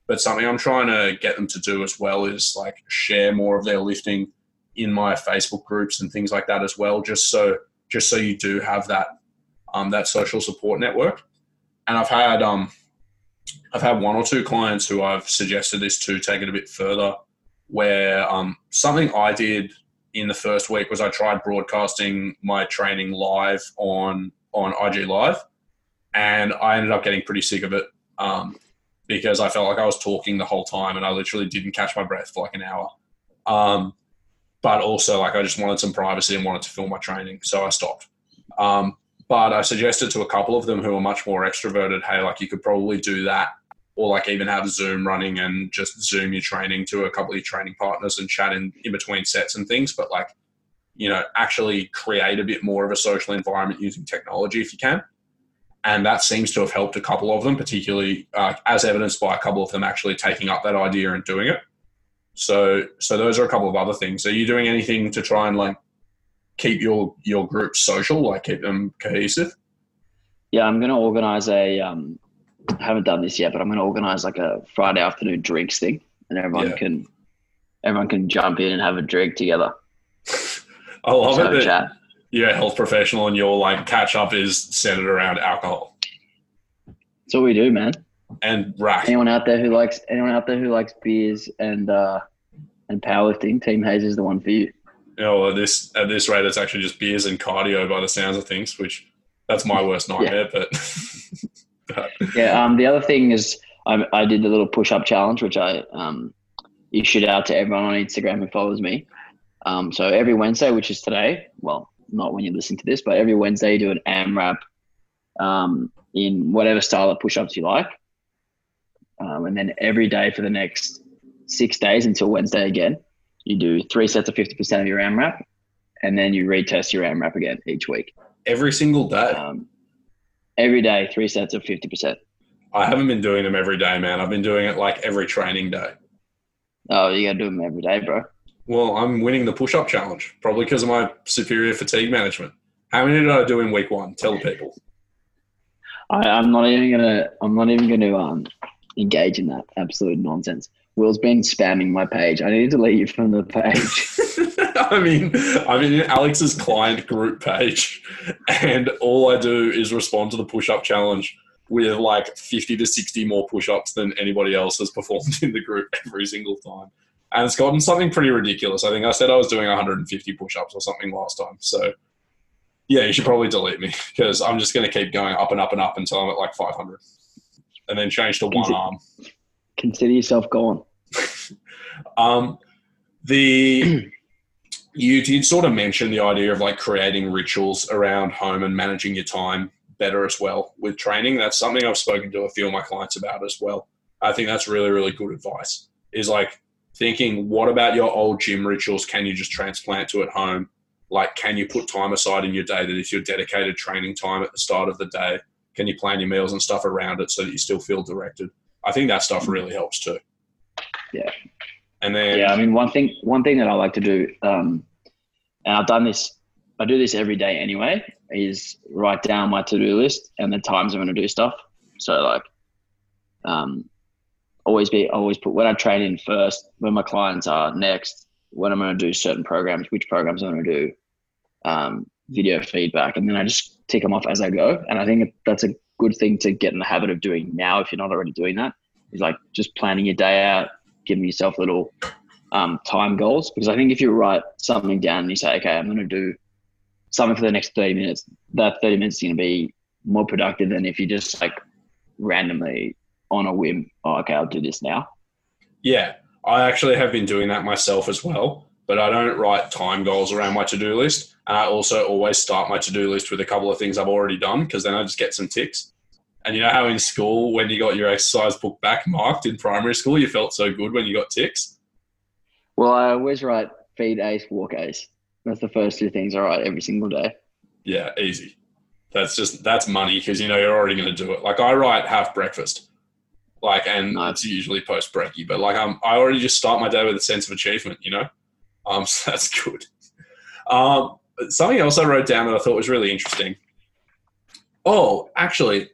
But something I'm trying to get them to do as well is like share more of their lifting in my Facebook groups and things like that as well, just so just so you do have that um, that social support network. And I've had um, I've had one or two clients who I've suggested this to take it a bit further, where um, something I did in the first week was I tried broadcasting my training live on on IG Live, and I ended up getting pretty sick of it um, because I felt like I was talking the whole time and I literally didn't catch my breath for like an hour. Um, but also, like I just wanted some privacy and wanted to film my training, so I stopped. Um, but I suggested to a couple of them who are much more extroverted, hey, like you could probably do that, or like even have Zoom running and just Zoom your training to a couple of your training partners and chat in, in between sets and things. But like, you know, actually create a bit more of a social environment using technology if you can. And that seems to have helped a couple of them, particularly uh, as evidenced by a couple of them actually taking up that idea and doing it. So, so those are a couple of other things. Are you doing anything to try and like keep your your group social, like keep them cohesive? Yeah, I'm gonna organize a. Um, I haven't done this yet, but I'm gonna organize like a Friday afternoon drinks thing, and everyone Yeah. can everyone can jump in and have a drink together. I love Just it that chat. you're a health professional and your like catch up is centered around alcohol That's what we do, man. and rack. Anyone out there who likes anyone out there who likes beers and uh, and powerlifting, Team Hayes is the one for you. You know, at this at this rate, it's actually just beers and cardio by the sounds of things, which that's my worst nightmare. But Yeah. Um, the other thing is I, I did the little push up challenge, which I um, issued out to everyone on Instagram who follows me. Um, so every Wednesday, which is today, well, not when you listen to this, but every Wednesday you do an AMRAP um, in whatever style of push ups you like. Um, and then every day for the next six days until Wednesday again, you do three sets of 50% of your AMRAP and then you retest your AMRAP again each week. Every single day. Um, every day, three sets of 50%. I haven't been doing them every day, man. I've been doing it like every training day. Oh, you got to do them every day, bro. Well, I'm winning the push up challenge, probably because of my superior fatigue management. How many did I do in week one? Tell the people. I, I'm not even gonna. I'm not even gonna um, engage in that absolute nonsense. Will's been spamming my page. I need to delete you from the page. I mean, I'm in Alex's client group page, and all I do is respond to the push up challenge with like 50 to 60 more push ups than anybody else has performed in the group every single time. And it's gotten something pretty ridiculous. I think I said I was doing 150 push ups or something last time. So, yeah, you should probably delete me because I'm just going to keep going up and up and up until I'm at like 500 and then change to one arm. Consider yourself gone. um, the you did sort of mention the idea of like creating rituals around home and managing your time better as well with training. That's something I've spoken to a few of my clients about as well. I think that's really, really good advice. Is like thinking, what about your old gym rituals can you just transplant to at home? Like, can you put time aside in your day that is your dedicated training time at the start of the day? Can you plan your meals and stuff around it so that you still feel directed? I think that stuff really helps too. Yeah. And then Yeah, I mean, one thing one thing that I like to do, um, and I've done this, I do this every day anyway, is write down my to do list and the times I'm going to do stuff. So like, um, always be always put when I train in first, when my clients are next, when I'm going to do certain programs, which programs I'm going to do, um, video feedback, and then I just tick them off as I go. And I think that's a good thing to get in the habit of doing now if you're not already doing that. Is like just planning your day out, giving yourself little um, time goals. Because I think if you write something down and you say, okay, I'm going to do something for the next 30 minutes, that 30 minutes is going to be more productive than if you just like randomly on a whim, oh, okay, I'll do this now. Yeah, I actually have been doing that myself as well, but I don't write time goals around my to do list. And I also always start my to do list with a couple of things I've already done because then I just get some ticks. And you know how in school, when you got your exercise book back marked in primary school, you felt so good when you got ticks? Well, I always write feed ace, walk ace. That's the first two things I write every single day. Yeah, easy. That's just, that's money because you know you're already going to do it. Like I write half breakfast like and Nice. it's usually post breaky, but like um, i already just start my day with a sense of achievement you know um so that's good um something else i wrote down that i thought was really interesting oh actually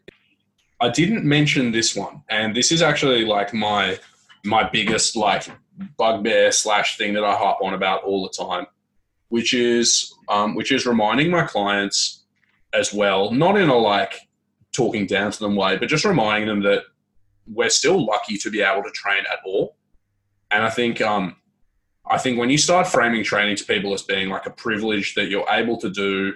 i didn't mention this one and this is actually like my my biggest like bugbear slash thing that i harp on about all the time which is um, which is reminding my clients as well not in a like talking down to them way but just reminding them that we're still lucky to be able to train at all. And I think um, I think when you start framing training to people as being like a privilege that you're able to do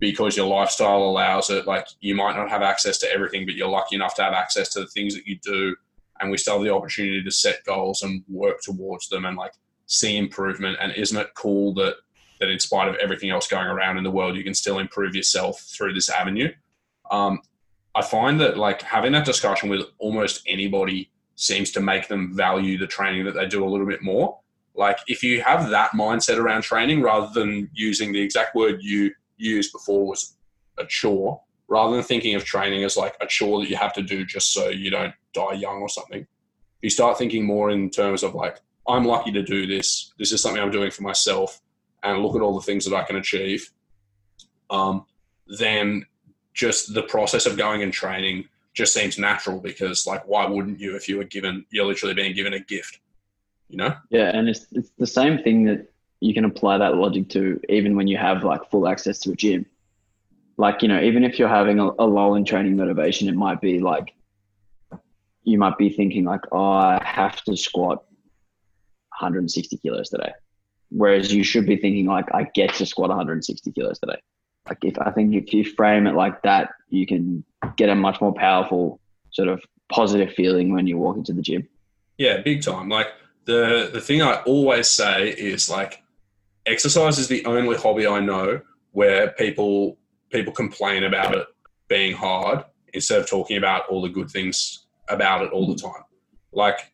because your lifestyle allows it, like you might not have access to everything, but you're lucky enough to have access to the things that you do. And we still have the opportunity to set goals and work towards them and like see improvement. And isn't it cool that that in spite of everything else going around in the world, you can still improve yourself through this avenue? Um, I find that like having that discussion with almost anybody seems to make them value the training that they do a little bit more. Like if you have that mindset around training rather than using the exact word you used before was a chore, rather than thinking of training as like a chore that you have to do just so you don't die young or something. You start thinking more in terms of like, I'm lucky to do this. This is something I'm doing for myself and look at all the things that I can achieve. Um, then just the process of going and training just seems natural because like why wouldn't you if you were given you're literally being given a gift you know Yeah, and it's it's the same thing that you can apply that logic to even when you have like full access to a gym. Like, you know, even if you're having a, a lull in training motivation, it might be like you might be thinking like, oh, I have to squat 160 kilos today. Whereas you should be thinking like, I get to squat 160 kilos today. Like if I think if you frame it like that, you can get a much more powerful sort of positive feeling when you walk into the gym. Yeah, big time. Like the the thing I always say is like exercise is the only hobby I know where people people complain about it being hard instead of talking about all the good things about it all the time. Like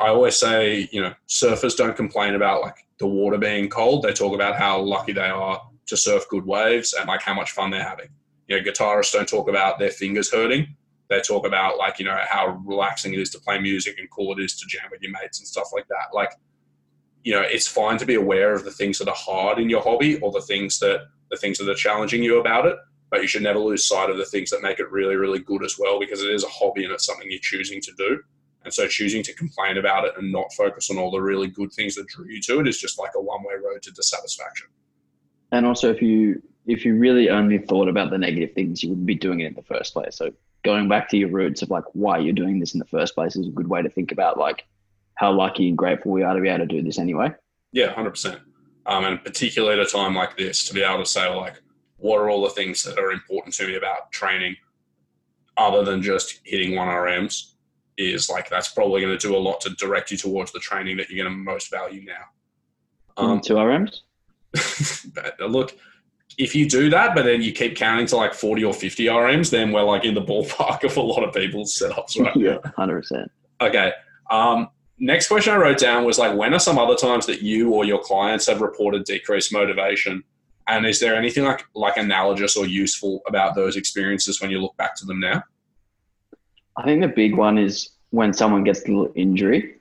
I always say, you know, surfers don't complain about like the water being cold. They talk about how lucky they are to surf good waves and like how much fun they're having. You know, guitarists don't talk about their fingers hurting. They talk about like, you know, how relaxing it is to play music and cool it is to jam with your mates and stuff like that. Like, you know, it's fine to be aware of the things that are hard in your hobby or the things that the things that are challenging you about it, but you should never lose sight of the things that make it really, really good as well because it is a hobby and it's something you're choosing to do. And so choosing to complain about it and not focus on all the really good things that drew you to it is just like a one-way road to dissatisfaction. And also if you if you really only thought about the negative things, you wouldn't be doing it in the first place. So going back to your roots of like why you're doing this in the first place is a good way to think about like how lucky and grateful we are to be able to do this anyway. Yeah, hundred percent. Um, and particularly at a time like this, to be able to say like, what are all the things that are important to me about training, other than just hitting one RMs, is like that's probably going to do a lot to direct you towards the training that you're going to most value now. Um, two RMs. look, if you do that, but then you keep counting to like 40 or 50 RMs, then we're like in the ballpark of a lot of people's setups, right? yeah, 100%. Okay. Um, next question I wrote down was like, when are some other times that you or your clients have reported decreased motivation? And is there anything like like analogous or useful about those experiences when you look back to them now? I think the big one is when someone gets a little injury,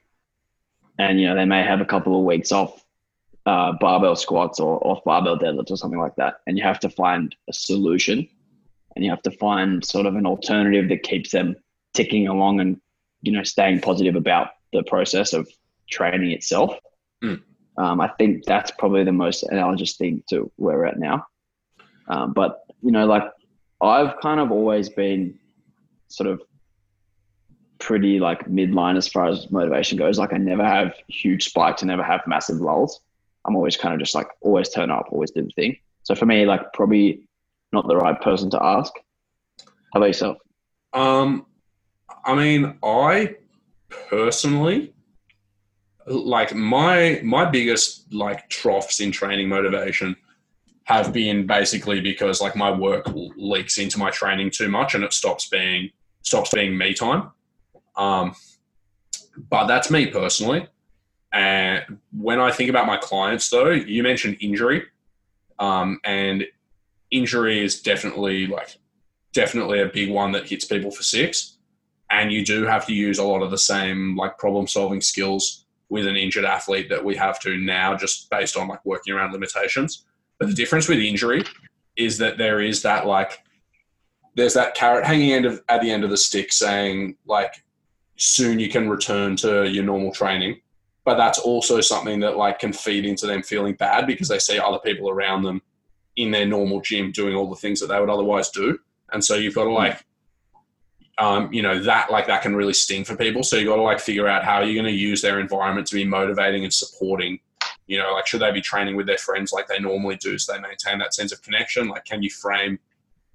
and you know they may have a couple of weeks off uh, barbell squats or off barbell deadlifts or something like that, and you have to find a solution, and you have to find sort of an alternative that keeps them ticking along and you know staying positive about the process of training itself. Mm. Um, I think that's probably the most analogous thing to where we're at now. Um, but you know, like I've kind of always been sort of pretty like midline as far as motivation goes. Like I never have huge spikes, I never have massive lulls. I'm always kind of just like always turn up, always do the thing. So for me, like probably not the right person to ask. How about yourself? Um, I mean, I personally like my my biggest like troughs in training motivation have been basically because like my work leaks into my training too much and it stops being stops being me time um, but that's me personally. And when I think about my clients, though, you mentioned injury, um, and injury is definitely like definitely a big one that hits people for six. And you do have to use a lot of the same like problem solving skills with an injured athlete that we have to now, just based on like working around limitations. But the difference with injury is that there is that like there's that carrot hanging end of, at the end of the stick saying like soon you can return to your normal training. But that's also something that like can feed into them feeling bad because they see other people around them in their normal gym doing all the things that they would otherwise do. And so you've got to like, um, you know, that like that can really sting for people. So you got to like figure out how you're going to use their environment to be motivating and supporting. You know, like should they be training with their friends like they normally do, so they maintain that sense of connection? Like, can you frame,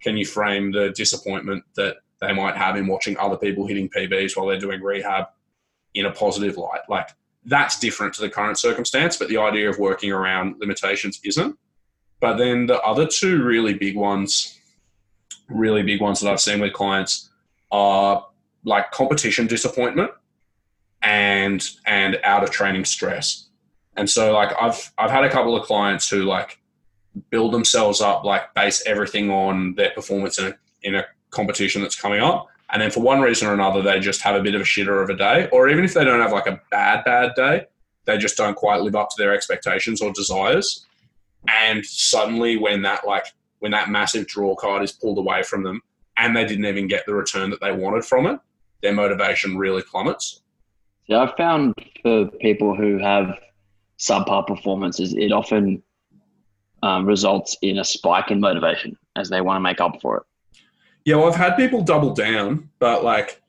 can you frame the disappointment that they might have in watching other people hitting PBs while they're doing rehab in a positive light. Like that's different to the current circumstance, but the idea of working around limitations isn't. But then the other two really big ones, really big ones that I've seen with clients are like competition disappointment and and out of training stress. And so like I've I've had a couple of clients who like build themselves up, like base everything on their performance in a in a competition that's coming up. And then for one reason or another, they just have a bit of a shitter of a day. Or even if they don't have like a bad, bad day, they just don't quite live up to their expectations or desires. And suddenly when that like when that massive draw card is pulled away from them and they didn't even get the return that they wanted from it, their motivation really plummets. Yeah, I've found for people who have subpar performances, it often um, results in a spike in motivation as they want to make up for it. Yeah, well, I've had people double down, but like,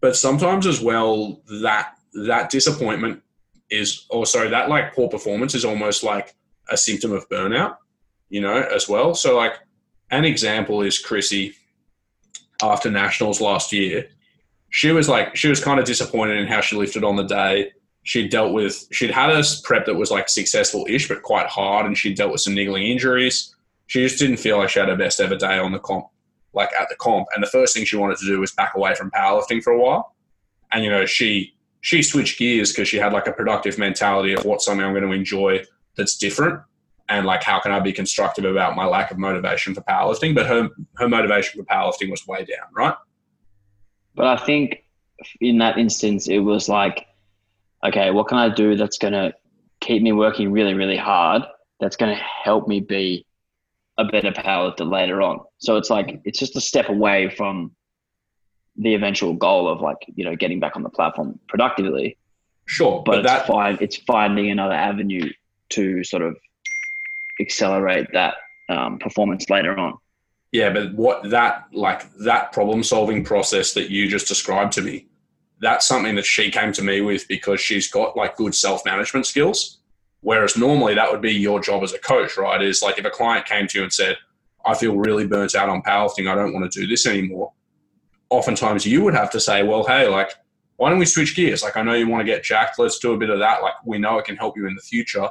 but sometimes as well that that disappointment is, or sorry, that like poor performance is almost like a symptom of burnout, you know, as well. So like, an example is Chrissy after nationals last year. she was like she was kind of disappointed in how she lifted on the day. She dealt with she'd had a prep that was like successful-ish but quite hard, and she dealt with some niggling injuries. She just didn't feel like she had her best ever day on the comp, like at the comp. And the first thing she wanted to do was back away from powerlifting for a while. And you know she she switched gears because she had like a productive mentality of what's something I'm going to enjoy that's different and like how can I be constructive about my lack of motivation for powerlifting. But her her motivation for powerlifting was way down, right? But I think in that instance, it was like, okay, what can I do that's going to keep me working really, really hard? That's going to help me be a better powerlifter later on. So it's like it's just a step away from the eventual goal of like you know getting back on the platform productively. Sure, but, but it's that fine. It's finding another avenue to sort of accelerate that um, performance later on. Yeah, but what that like that problem solving process that you just described to me, that's something that she came to me with because she's got like good self management skills. Whereas normally that would be your job as a coach, right? Is like if a client came to you and said, I feel really burnt out on powerlifting, I don't want to do this anymore. Oftentimes you would have to say, well, hey, like, why don't we switch gears? Like, I know you want to get jacked. Let's do a bit of that. Like, we know it can help you in the future.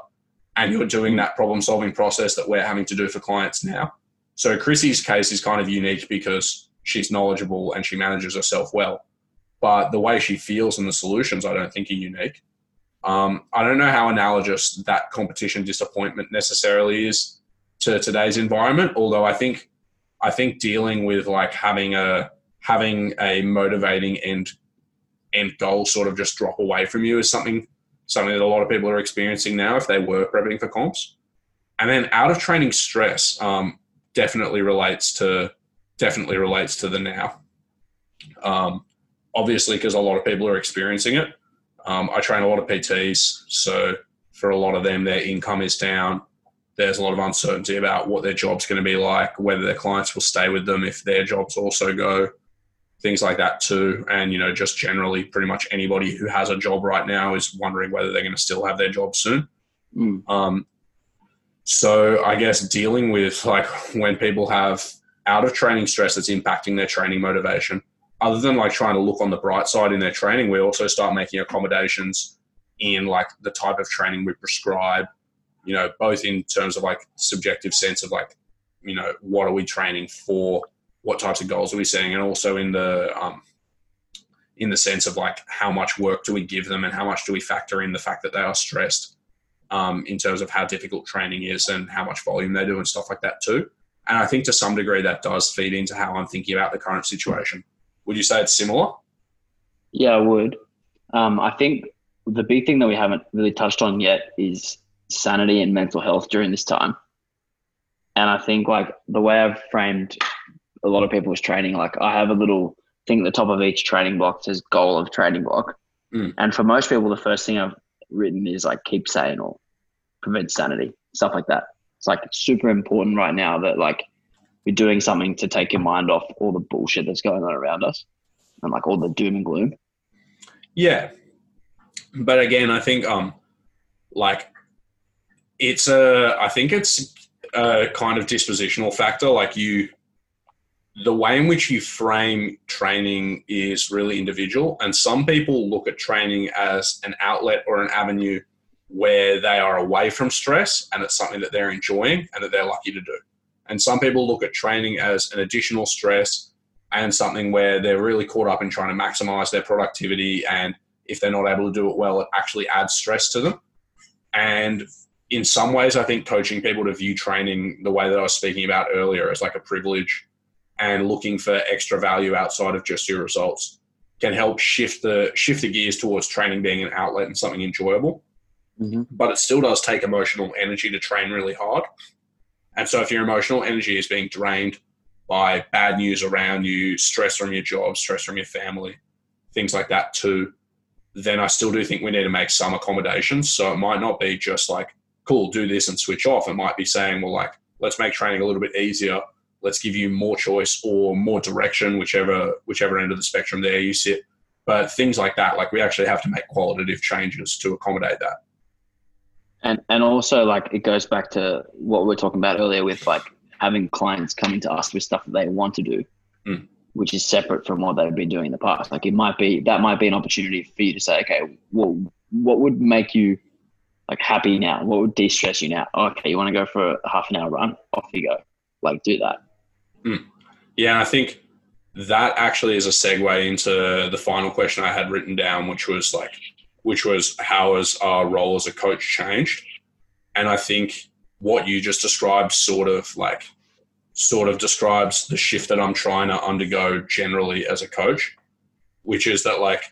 And you're doing that problem solving process that we're having to do for clients now. So Chrissy's case is kind of unique because she's knowledgeable and she manages herself well. But the way she feels and the solutions, I don't think are unique. Um, I don't know how analogous that competition disappointment necessarily is to today's environment. Although I think, I think dealing with like having a having a motivating end end goal sort of just drop away from you is something something that a lot of people are experiencing now if they were prepping for comps. And then out of training stress, um, definitely relates to definitely relates to the now. Um, obviously, because a lot of people are experiencing it. Um, I train a lot of PTs, so for a lot of them, their income is down. There's a lot of uncertainty about what their job's going to be like, whether their clients will stay with them if their jobs also go, things like that too. And you know, just generally, pretty much anybody who has a job right now is wondering whether they're going to still have their job soon. Mm. Um, so I guess dealing with like when people have out of training stress that's impacting their training motivation, other than like trying to look on the bright side in their training, we also start making accommodations in like the type of training we prescribe, you know, both in terms of like subjective sense of like, you know, what are we training for? What types of goals are we setting? And also in the, um, in the sense of like how much work do we give them and how much do we factor in the fact that they are stressed um, in terms of how difficult training is and how much volume they do and stuff like that too. And I think to some degree that does feed into how I'm thinking about the current situation. Would you say it's similar? Yeah, I would. Um, I think the big thing that we haven't really touched on yet is sanity and mental health during this time. And I think like the way I've framed a lot of people's training, like I have a little thing at the top of each training block says goal of training block. Mm. And for most people, the first thing I've written is like keep sane or prevent sanity, stuff like that. It's like super important right now that like you're doing something to take your mind off all the bullshit that's going on around us and like all the doom and gloom. Yeah. But again, I think um like it's a I think it's a kind of dispositional factor. Like you the way in which you frame training is really individual. And some people look at training as an outlet or an avenue where they are away from stress and it's something that they're enjoying and that they're lucky to do. And some people look at training as an additional stress and something where they're really caught up in trying to maximize their productivity. And if they're not able to do it well, it actually adds stress to them. And in some ways, I think coaching people to view training the way that I was speaking about earlier as like a privilege and looking for extra value outside of just your results can help shift the shift the gears towards training being an outlet and something enjoyable. Mm-hmm. But it still does take emotional energy to train really hard. And so if your emotional energy is being drained by bad news around you, stress from your job, stress from your family, things like that too, then I still do think we need to make some accommodations. So it might not be just like, cool, do this and switch off. It might be saying, well, like, let's make training a little bit easier let's give you more choice or more direction, whichever whichever end of the spectrum there you sit. But things like that, like we actually have to make qualitative changes to accommodate that. And and also like it goes back to what we were talking about earlier with like having clients coming to us with stuff that they want to do. Mm. which is separate from what they've been doing in the past. Like it might be that might be an opportunity for you to say, okay, well, what would make you like happy now? What would de-stress you now? Okay, you want to go for a half an hour run? Off you go. Like do that. Mm. Yeah, and I think that actually is a segue into the final question I had written down, which was like, which was how has our role as a coach changed? And I think what you just described sort of like sort of describes the shift that I'm trying to undergo generally as a coach, which is that like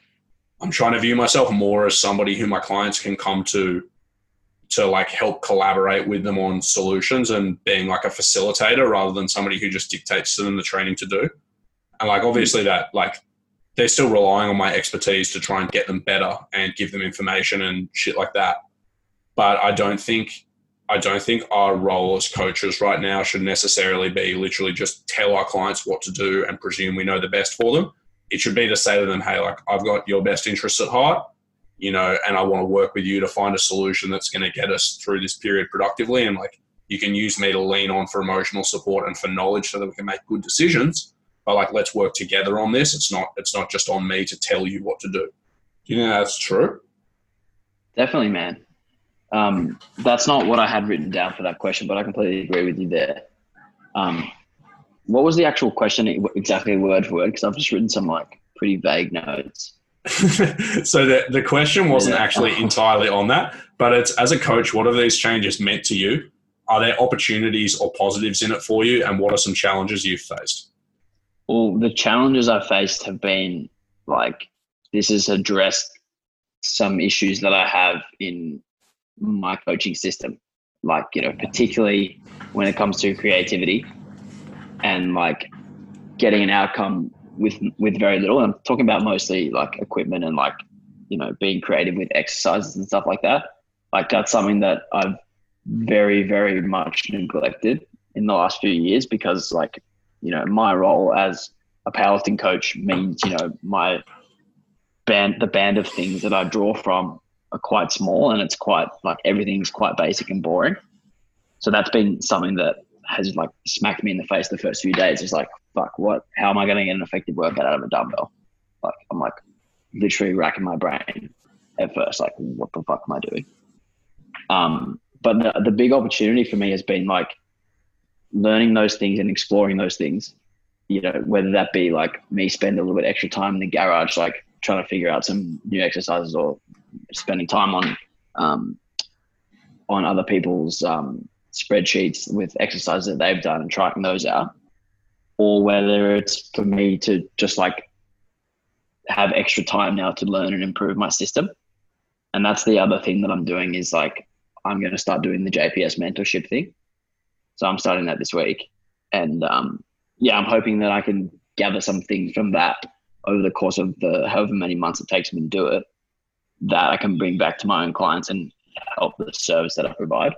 I'm trying to view myself more as somebody who my clients can come to to like help collaborate with them on solutions and being like a facilitator rather than somebody who just dictates to them the training to do. And like obviously hmm. that like they're still relying on my expertise to try and get them better and give them information and shit like that. But I don't think I don't think our role as coaches right now should necessarily be literally just tell our clients what to do and presume we know the best for them. It should be to say to them, hey, like, I've got your best interests at heart, you know, and I want to work with you to find a solution that's going to get us through this period productively. And like, you can use me to lean on for emotional support and for knowledge so that we can make good decisions. But like, let's work together on this. It's not, it's not just on me to tell you what to do. Do you think that's true? Definitely, man. Um, that's not what I had written down for that question, but I completely agree with you there. Um, what was the actual question exactly word for word? Because I've just written some like pretty vague notes. so the, the question wasn't actually entirely on that, but it's as a coach, what have these changes meant to you? Are there opportunities or positives in it for you? And what are some challenges you've faced? Well, the challenges I've faced have been like this has addressed some issues that I have in my coaching system. Like, you know, particularly when it comes to creativity and like getting an outcome with with very little. I'm talking about mostly like equipment and like, you know, being creative with exercises and stuff like that. Like that's something that I've very, very much neglected in the last few years because like, you know, my role as a powerlifting coach means, you know, my band the band of things that I draw from are quite small and it's quite like everything's quite basic and boring. So that's been something that has like smacked me in the face the first few days. It's like, fuck, what? How am I going to get an effective workout out of a dumbbell? Like, I'm like literally racking my brain at first. Like, what the fuck am I doing? Um, but the, the big opportunity for me has been like learning those things and exploring those things. You know, whether that be like me spend a little bit extra time in the garage, like trying to figure out some new exercises or spending time on um, on other people's um, spreadsheets with exercises that they've done and trying those out, or whether it's for me to just like have extra time now to learn and improve my system. And that's the other thing that I'm doing is like I'm going to start doing the JPS mentorship thing. So I'm starting that this week, and um, yeah, I'm hoping that I can gather some things from that over the course of the however many months it takes me to do it that I can bring back to my own clients and help the service that I provide.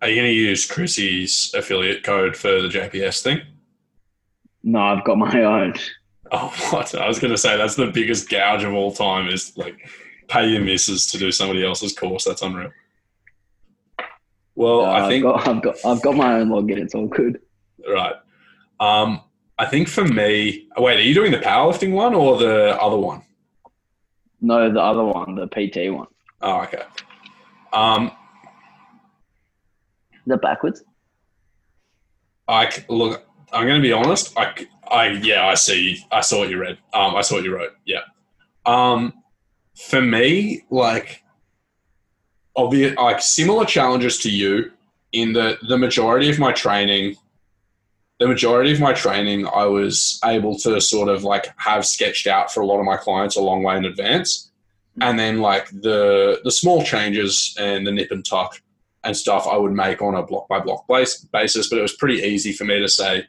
Are you going to use Chrissy's affiliate code for the JPS thing? No, I've got my own. Oh, what? I was going to say that's the biggest gouge of all time is like pay your misses to do somebody else's course. That's unreal. Well, I think I've got, I've got, I've got my own login. It's all good. Right. Um, I think for me, wait, are you doing the powerlifting one or the other one? No, the other one, the PT one. Oh, okay. Um, Is that backwards? I look. I'm going to be honest. I, I, yeah, I see. I saw what you read. Um, I saw what you wrote. Yeah. Um, for me, like, obvious, like similar challenges to you in the the majority of my training the majority of my training, I was able to sort of like have sketched out for a lot of my clients a long way in advance. And then like the the small changes and the nip and tuck and stuff I would make on a block by block basis, but it was pretty easy for me to say,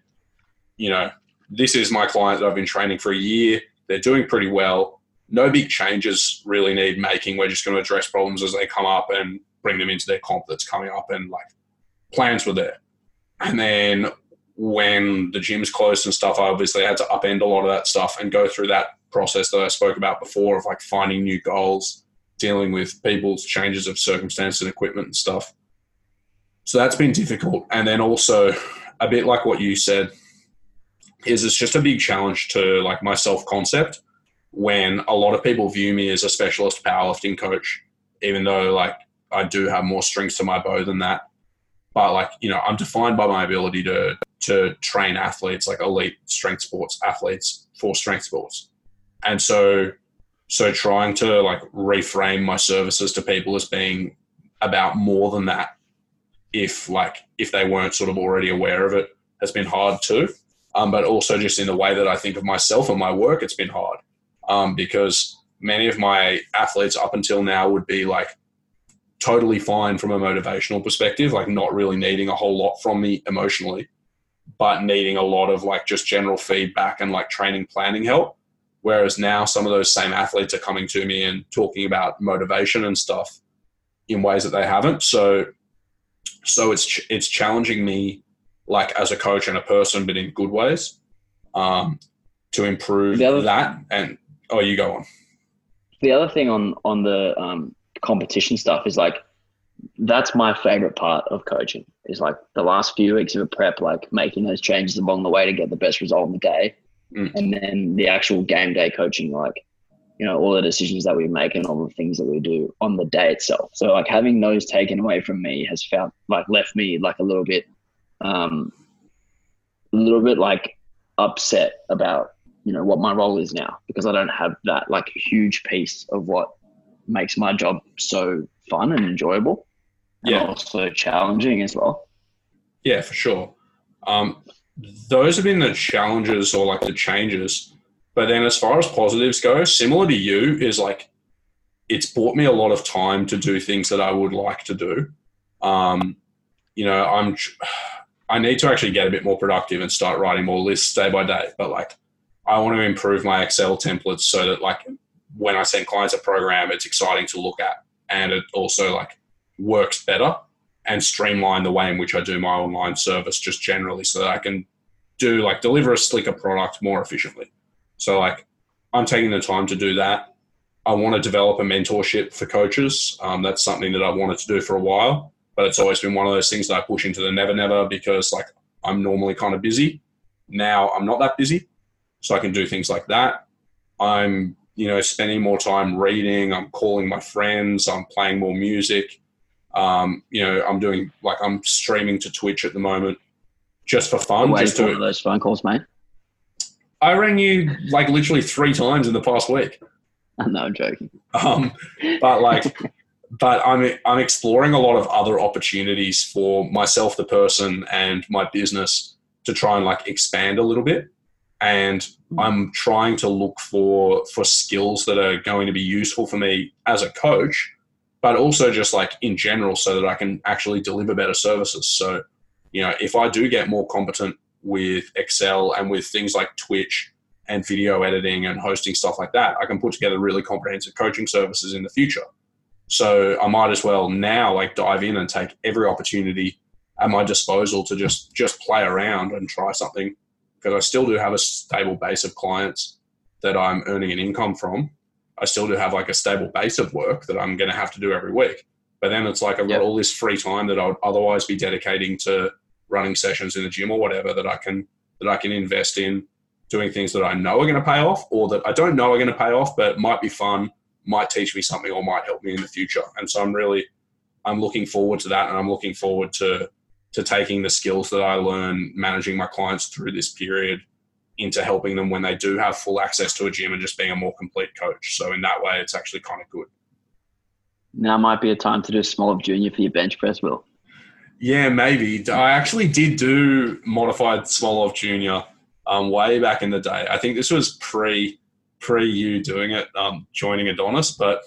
you know, this is my client that I've been training for a year. They're doing pretty well. No big changes really need making. We're just going to address problems as they come up and bring them into their comp that's coming up and like plans were there. And then when the gym's closed and stuff, I obviously had to upend a lot of that stuff and go through that process that I spoke about before of like finding new goals, dealing with people's changes of circumstance and equipment and stuff. So that's been difficult. And then also a bit like what you said, is it's just a big challenge to like my self concept when a lot of people view me as a specialist powerlifting coach, even though like I do have more strings to my bow than that. But like you know, I'm defined by my ability to to train athletes, like elite strength sports athletes for strength sports, and so so trying to like reframe my services to people as being about more than that, if like if they weren't sort of already aware of it, has been hard too. Um, but also just in the way that I think of myself and my work, it's been hard um, because many of my athletes up until now would be like totally fine from a motivational perspective, like not really needing a whole lot from me emotionally, but needing a lot of like just general feedback and like training planning help. Whereas now some of those same athletes are coming to me and talking about motivation and stuff in ways that they haven't. So, so it's it's challenging me like as a coach and a person, but in good ways, um, to improve other, that. And oh, you go on. The other thing on on the um, competition stuff is like that's my favorite part of coaching is like the last few weeks of a prep, like making those changes along the way to get the best result in the day, mm. and then the actual game day coaching, like you know all the decisions that we make and all the things that we do on the day itself. So like having those taken away from me has found like left me like a little bit um, a little bit like upset about you know what my role is now because I don't have that like huge piece of what makes my job so fun and enjoyable and yeah. also challenging as well. Yeah, for sure. Um, those have been the challenges or like the changes. But then as far as positives go, similar to you, is like it's bought me a lot of time to do things that I would like to do. Um, you know, I'm I need to actually get a bit more productive and start writing more lists day by day. But like, I want to improve my Excel templates so that like when I send clients a program, it's exciting to look at and it also like works better and streamline the way in which I do my online service just generally so that I can do like deliver a slicker product more efficiently. So like I'm taking the time to do that. I want to develop a mentorship for coaches. Um, that's something that I wanted to do for a while but it's always been one of those things that I push into the never never because like I'm normally kind of busy. Now I'm not that busy, so I can do things like that. I'm you know spending more time reading. I'm calling my friends. I'm playing more music. Um, you know, I'm doing like I'm streaming to Twitch at the moment just for fun. Wait just to those phone calls, mate. I rang you like literally three times in the past week. No, I'm not joking. Um, but like but I'm I'm exploring a lot of other opportunities for myself, the person, and my business to try and like expand a little bit. And hmm. I'm trying to look for for skills that are going to be useful for me as a coach, but also just like in general, so that I can actually deliver better services. So, you know, if I do get more competent with Excel and with things like Twitch and video editing and hosting stuff like that, I can put together really comprehensive coaching services in the future so I might as well now like dive in and take every opportunity at my disposal to just just play around and try something because I still do have a stable base of clients that I'm earning an income from. I still do have like a stable base of work that I'm going to have to do every week. But then it's like I've got all this free time that I would otherwise be dedicating to running sessions in the gym or whatever that I can that I can invest in doing things that I know are going to pay off or that I don't know are going to pay off but might be fun might teach me something or might help me in the future. And so I'm really I'm looking forward to that and I'm looking forward to to taking the skills that I learn managing my clients through this period into helping them when they do have full access to a gym and just being a more complete coach. So in that way it's actually kind of good. Now might be a time to do Smolov Junior for your bench press, Will. Yeah, maybe. I actually did do modified Smolov Junior um, way back in the day. I think this was pre pre you doing it, um, joining Adonis, but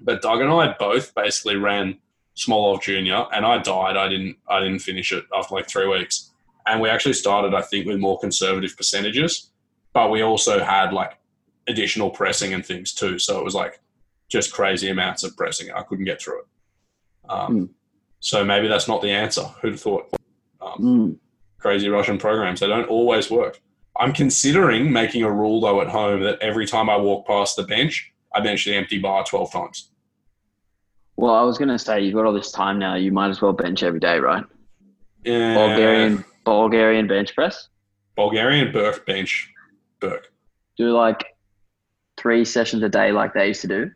but Doug and I both basically ran Smolov Junior, and I died. I didn't I didn't finish it after like three weeks, and we actually started I think with more conservative percentages, but we also had like additional pressing and things too. So it was like just crazy amounts of pressing. I couldn't get through it. Um, mm. So maybe that's not the answer. Who'd have thought? Um, mm. Crazy Russian programs. They don't always work. I'm considering making a rule though at home that every time I walk past the bench, I bench the empty bar 12 times. Well, I was going to say you've got all this time now. You might as well bench every day, right? Yeah. Bulgarian Bulgarian bench press. Bulgarian Burke bench Burke. Do like three sessions a day, like they used to do.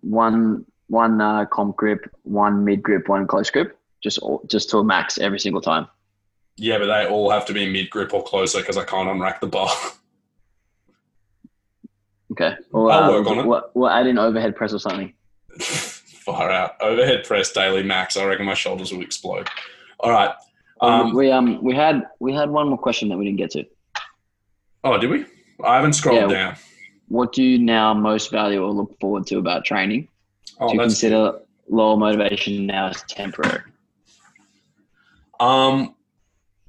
One one uh, comp grip, one mid grip, one close grip, just all, just to a max every single time. Yeah, but they all have to be mid grip or closer because I can't unrack the bar. Okay. Well, I'll uh, work on it. We'll, we'll add in overhead press or something. Far out. Overhead press daily max. I reckon my shoulders will explode. All right. Um, Um, we um we had we had one more question that we didn't get to. oh, did we? I haven't scrolled Yeah. down. What do you now most value or look forward to about training? Oh, do you consider lower motivation now as temporary? Um,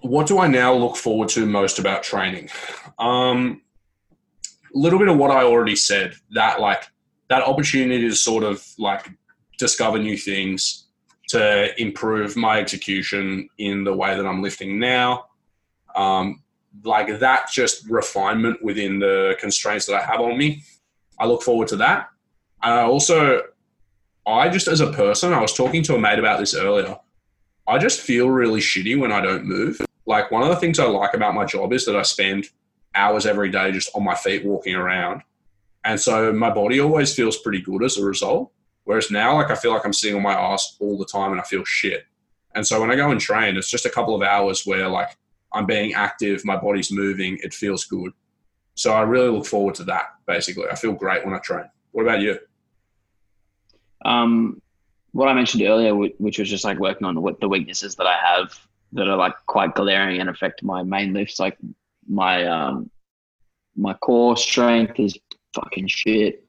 what do I now look forward to most about training? Um, a little bit of what I already said. That like that opportunity to sort of like discover new things, to improve my execution in the way that I'm lifting now. Um, like that, just refinement within the constraints that I have on me. I look forward to that. And I also, I just as a person, I was talking to a mate about this earlier. I just feel really shitty when I don't move. Like one of the things I like about my job is that I spend hours every day just on my feet walking around. And so my body always feels pretty good as a result. Whereas now, like I feel like I'm sitting on my ass all the time and I feel shit. And so when I go and train, it's just a couple of hours where like I'm being active, my body's moving, it feels good. So I really look forward to that. Basically, I feel great when I train. What about you? Um, what I mentioned earlier, which was just like working on the, the weaknesses that I have that are like quite glaring and affect my main lifts, like my um, my core strength is fucking shit.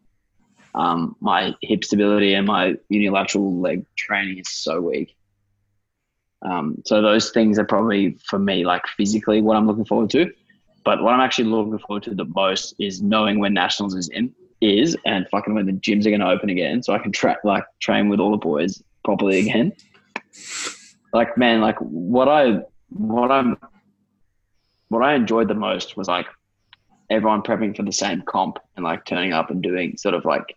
Um, my hip stability and my unilateral leg training is so weak. Um, so those things are probably for me like physically what I'm looking forward to. But what I'm actually looking forward to the most is knowing when nationals is in is and fucking when the gyms are going to open again, so I can track like train with all the boys properly again. Like man, like what I what I'm what I enjoyed the most was like everyone prepping for the same comp and like turning up and doing sort of like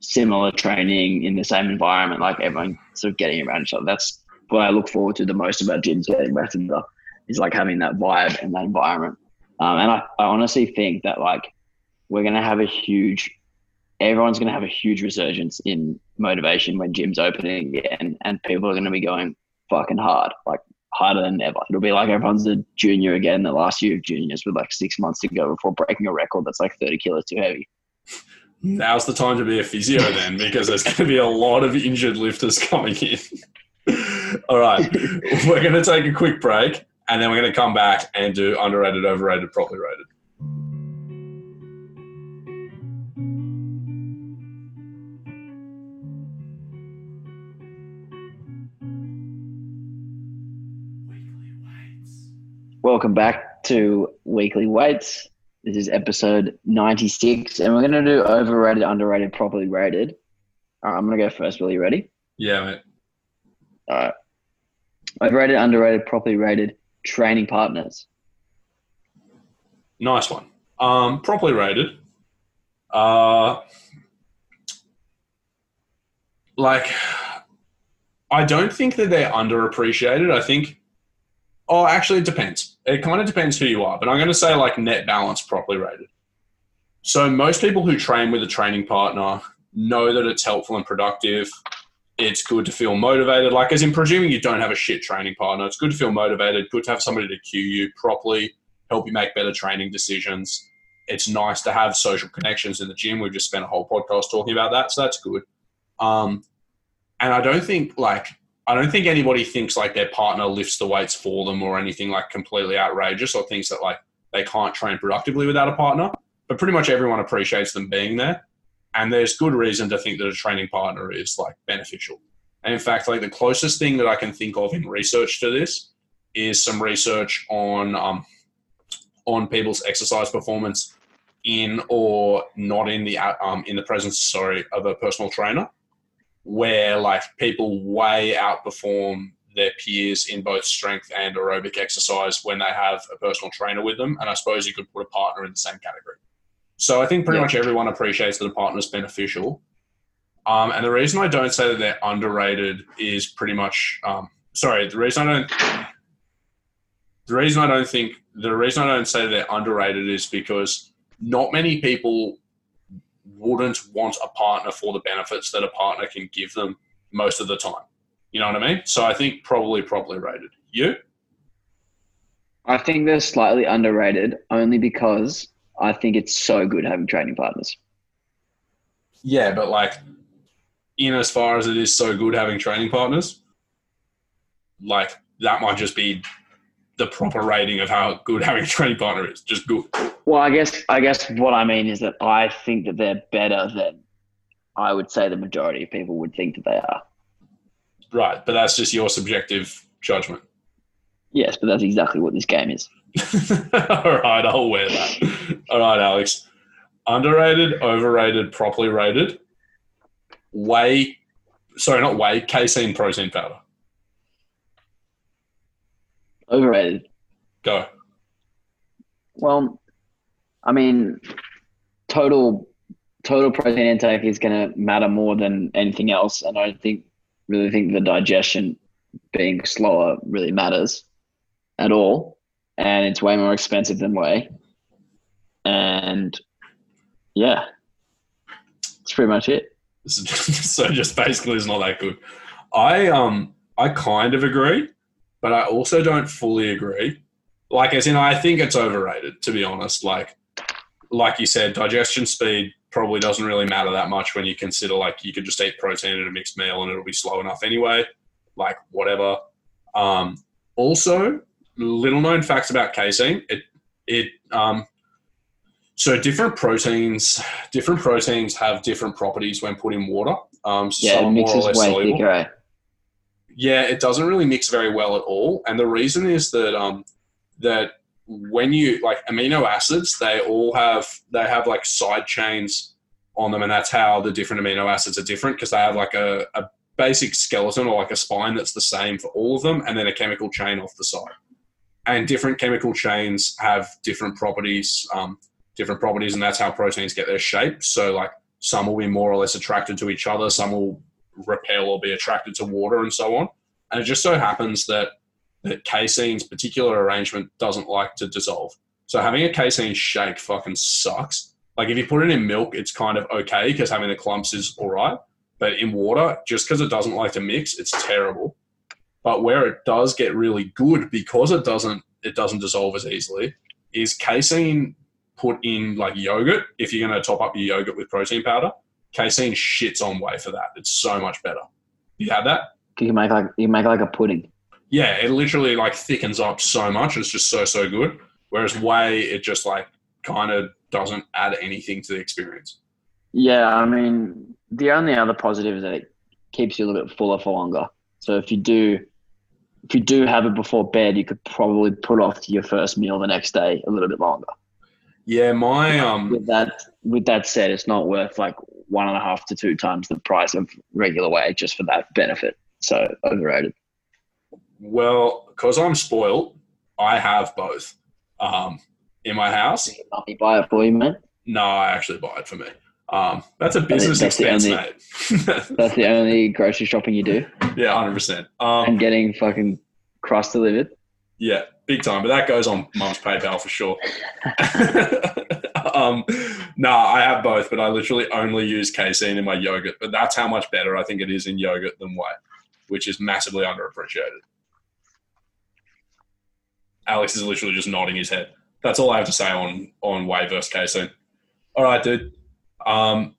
similar training in the same environment, like everyone sort of getting around each other. That's what I look forward to the most about gyms getting back to the is like having that vibe and that environment. Um, and I, I honestly think that like we're gonna have a huge everyone's gonna have a huge resurgence in motivation when gyms opening again and people are gonna be going fucking hard, like harder than ever. It'll be like everyone's a junior again, the last year of juniors with like six months to go before breaking a record that's like 30 kilos too heavy. Now's the time to be a physio then, because there's going to be a lot of injured lifters coming in. All right, we're going to take a quick break, and then we're going to come back and do underrated, overrated, properly rated. Welcome back to Weekly Weights. This is episode 96, and we're going to do overrated, underrated, properly rated. Right, I'm going to go first. Will you ready? Yeah, mate. All right. Overrated, underrated, properly rated training partners. Nice one. Um, properly rated. Uh, like, I don't think that they're underappreciated. I think, oh, actually, it depends. It kind of depends who you are, but I'm going to say like net balance properly rated. So most people who train with a training partner know that it's helpful and productive. It's good to feel motivated. Like, as in presuming you don't have a shit training partner, it's good to feel motivated. Good to have somebody to cue you properly, help you make better training decisions. It's nice to have social connections in the gym. We've just spent a whole podcast talking about that, so that's good. Um, and I don't think like I don't think anybody thinks like their partner lifts the weights for them or anything like completely outrageous or thinks that like they can't train productively without a partner. But pretty much everyone appreciates them being there. And there's good reason to think that a training partner is like beneficial. And in fact, like the closest thing that I can think of in research to this is some research on um, on people's exercise performance in or not in the um, in the presence sorry of a personal trainer where like people way outperform their peers in both strength and aerobic exercise when they have a personal trainer with them. And I suppose you could put a partner in the same category. So I think pretty Yeah. much everyone appreciates that a partner is beneficial. Um, and the reason I don't say that they're underrated is pretty much, um, sorry, the reason I don't, the reason I don't think the reason I don't say they're underrated is because not many people wouldn't want a partner for the benefits that a partner can give them most of the time. You know what I mean? So I think probably properly rated. You? I think they're slightly underrated only because I think it's so good having training partners. Yeah, but like in as far as it is so good having training partners, like that might just be the proper rating of how good having a training partner is. Just good. Well, I guess I guess what I mean is that I think that they're better than I would say the majority of people would think that they are. Right, but that's just your subjective judgment. Yes, but that's exactly what this game is. All right, I'll wear that. All right, Alex. Underrated, overrated, properly rated. Whey, sorry, not whey, casein protein powder. Overrated. Go. Well, I mean, total total protein intake is going to matter more than anything else, and I think really think the digestion being slower really matters at all, and it's way more expensive than whey. And yeah, that's pretty much it. so just basically, it's not that good. I um I kind of agree, but I also don't fully agree. Like, as in, I think it's overrated. To be honest, like like you said, digestion speed probably doesn't really matter that much when you consider like you could just eat protein in a mixed meal and it'll be slow enough anyway. Like whatever. Um, also, little known facts about casein. It it um, so different proteins, different proteins have different properties when put in water. Um, so Yeah, some it are more or mixes less way soluble. thicker. eh? Yeah, it doesn't really mix very well at all, and the reason is that um, that when you like amino acids, they all have they have like side chains on them, and that's how the different amino acids are different because they have like a, a basic skeleton or like a spine that's the same for all of them, and then a chemical chain off the side. And different chemical chains have different properties, um, different properties, and that's how proteins get their shape. So like some will be more or less attracted to each other, some will repel or be attracted to water, and so on. And it just so happens that that casein's particular arrangement doesn't like to dissolve. So having a casein shake fucking sucks. Like if you put it in milk, it's kind of okay because having the clumps is all right. But in water, just because it doesn't like to mix, it's terrible. But where it does get really good because it doesn't it doesn't dissolve as easily is casein put in like yogurt. If you're going to top up your yogurt with protein powder, casein shits on whey for that. It's so much better. You had that? You can make like you make like a pudding. Yeah, it literally like thickens up so much. It's just so so good. Whereas whey, it just like kind of doesn't add anything to the experience. Yeah, I mean, the only other positive is that it keeps you a little bit fuller for longer. So if you do, if you do have it before bed, you could probably put off your first meal the next day a little bit longer. Yeah, my um, With that, with that said, it's not worth like one and a half to two times the price of regular whey just for that benefit. So overrated. Well, because I'm spoiled, I have both. Um, in my house, Let me buy it for you, man. no, I actually buy it for me. Um, that's a business that's expense, only- mate. That's the only grocery shopping you do, yeah, hundred percent. Um, and getting fucking crust delivered. Yeah, big time. But that goes on mum's PayPal for sure. um, no, I have both, but I literally only use casein in my yogurt. But that's how much better I think it is in yogurt than whey, which is massively underappreciated. Alex is literally just nodding his head. That's all I have to say on on whey versus casein. All right, dude. Um,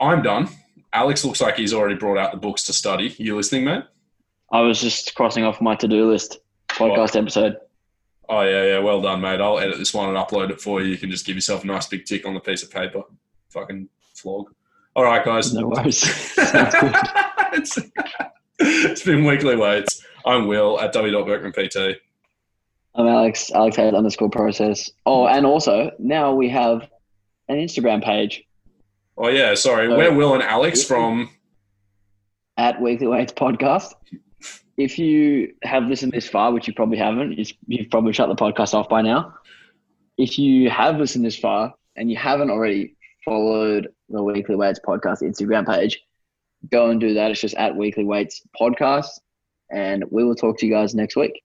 I'm done. Alex looks like he's already brought out the books to study. You listening, man? I was just crossing off my to-do list podcast episode. Oh yeah, yeah. Well done, mate. I'll edit this one and upload it for you. You can just give yourself a nice big tick on the piece of paper. Fucking flog. All right, guys. No worries. It's, it's been weekly weights. I'm Will at w.berkmanpt. I'm Alex, Alex Hayes underscore process. Oh, and also now we have an Instagram page Oh yeah, sorry. Uh, We're Will and Alex from. at Weekly Weights Podcast. If you have listened this far, which you probably haven't, you've probably shut the podcast off by now. If you have listened this far and you haven't already followed the Weekly Weights Podcast Instagram page, go and do that. It's just at Weekly Weights Podcast. And we will talk to you guys next week.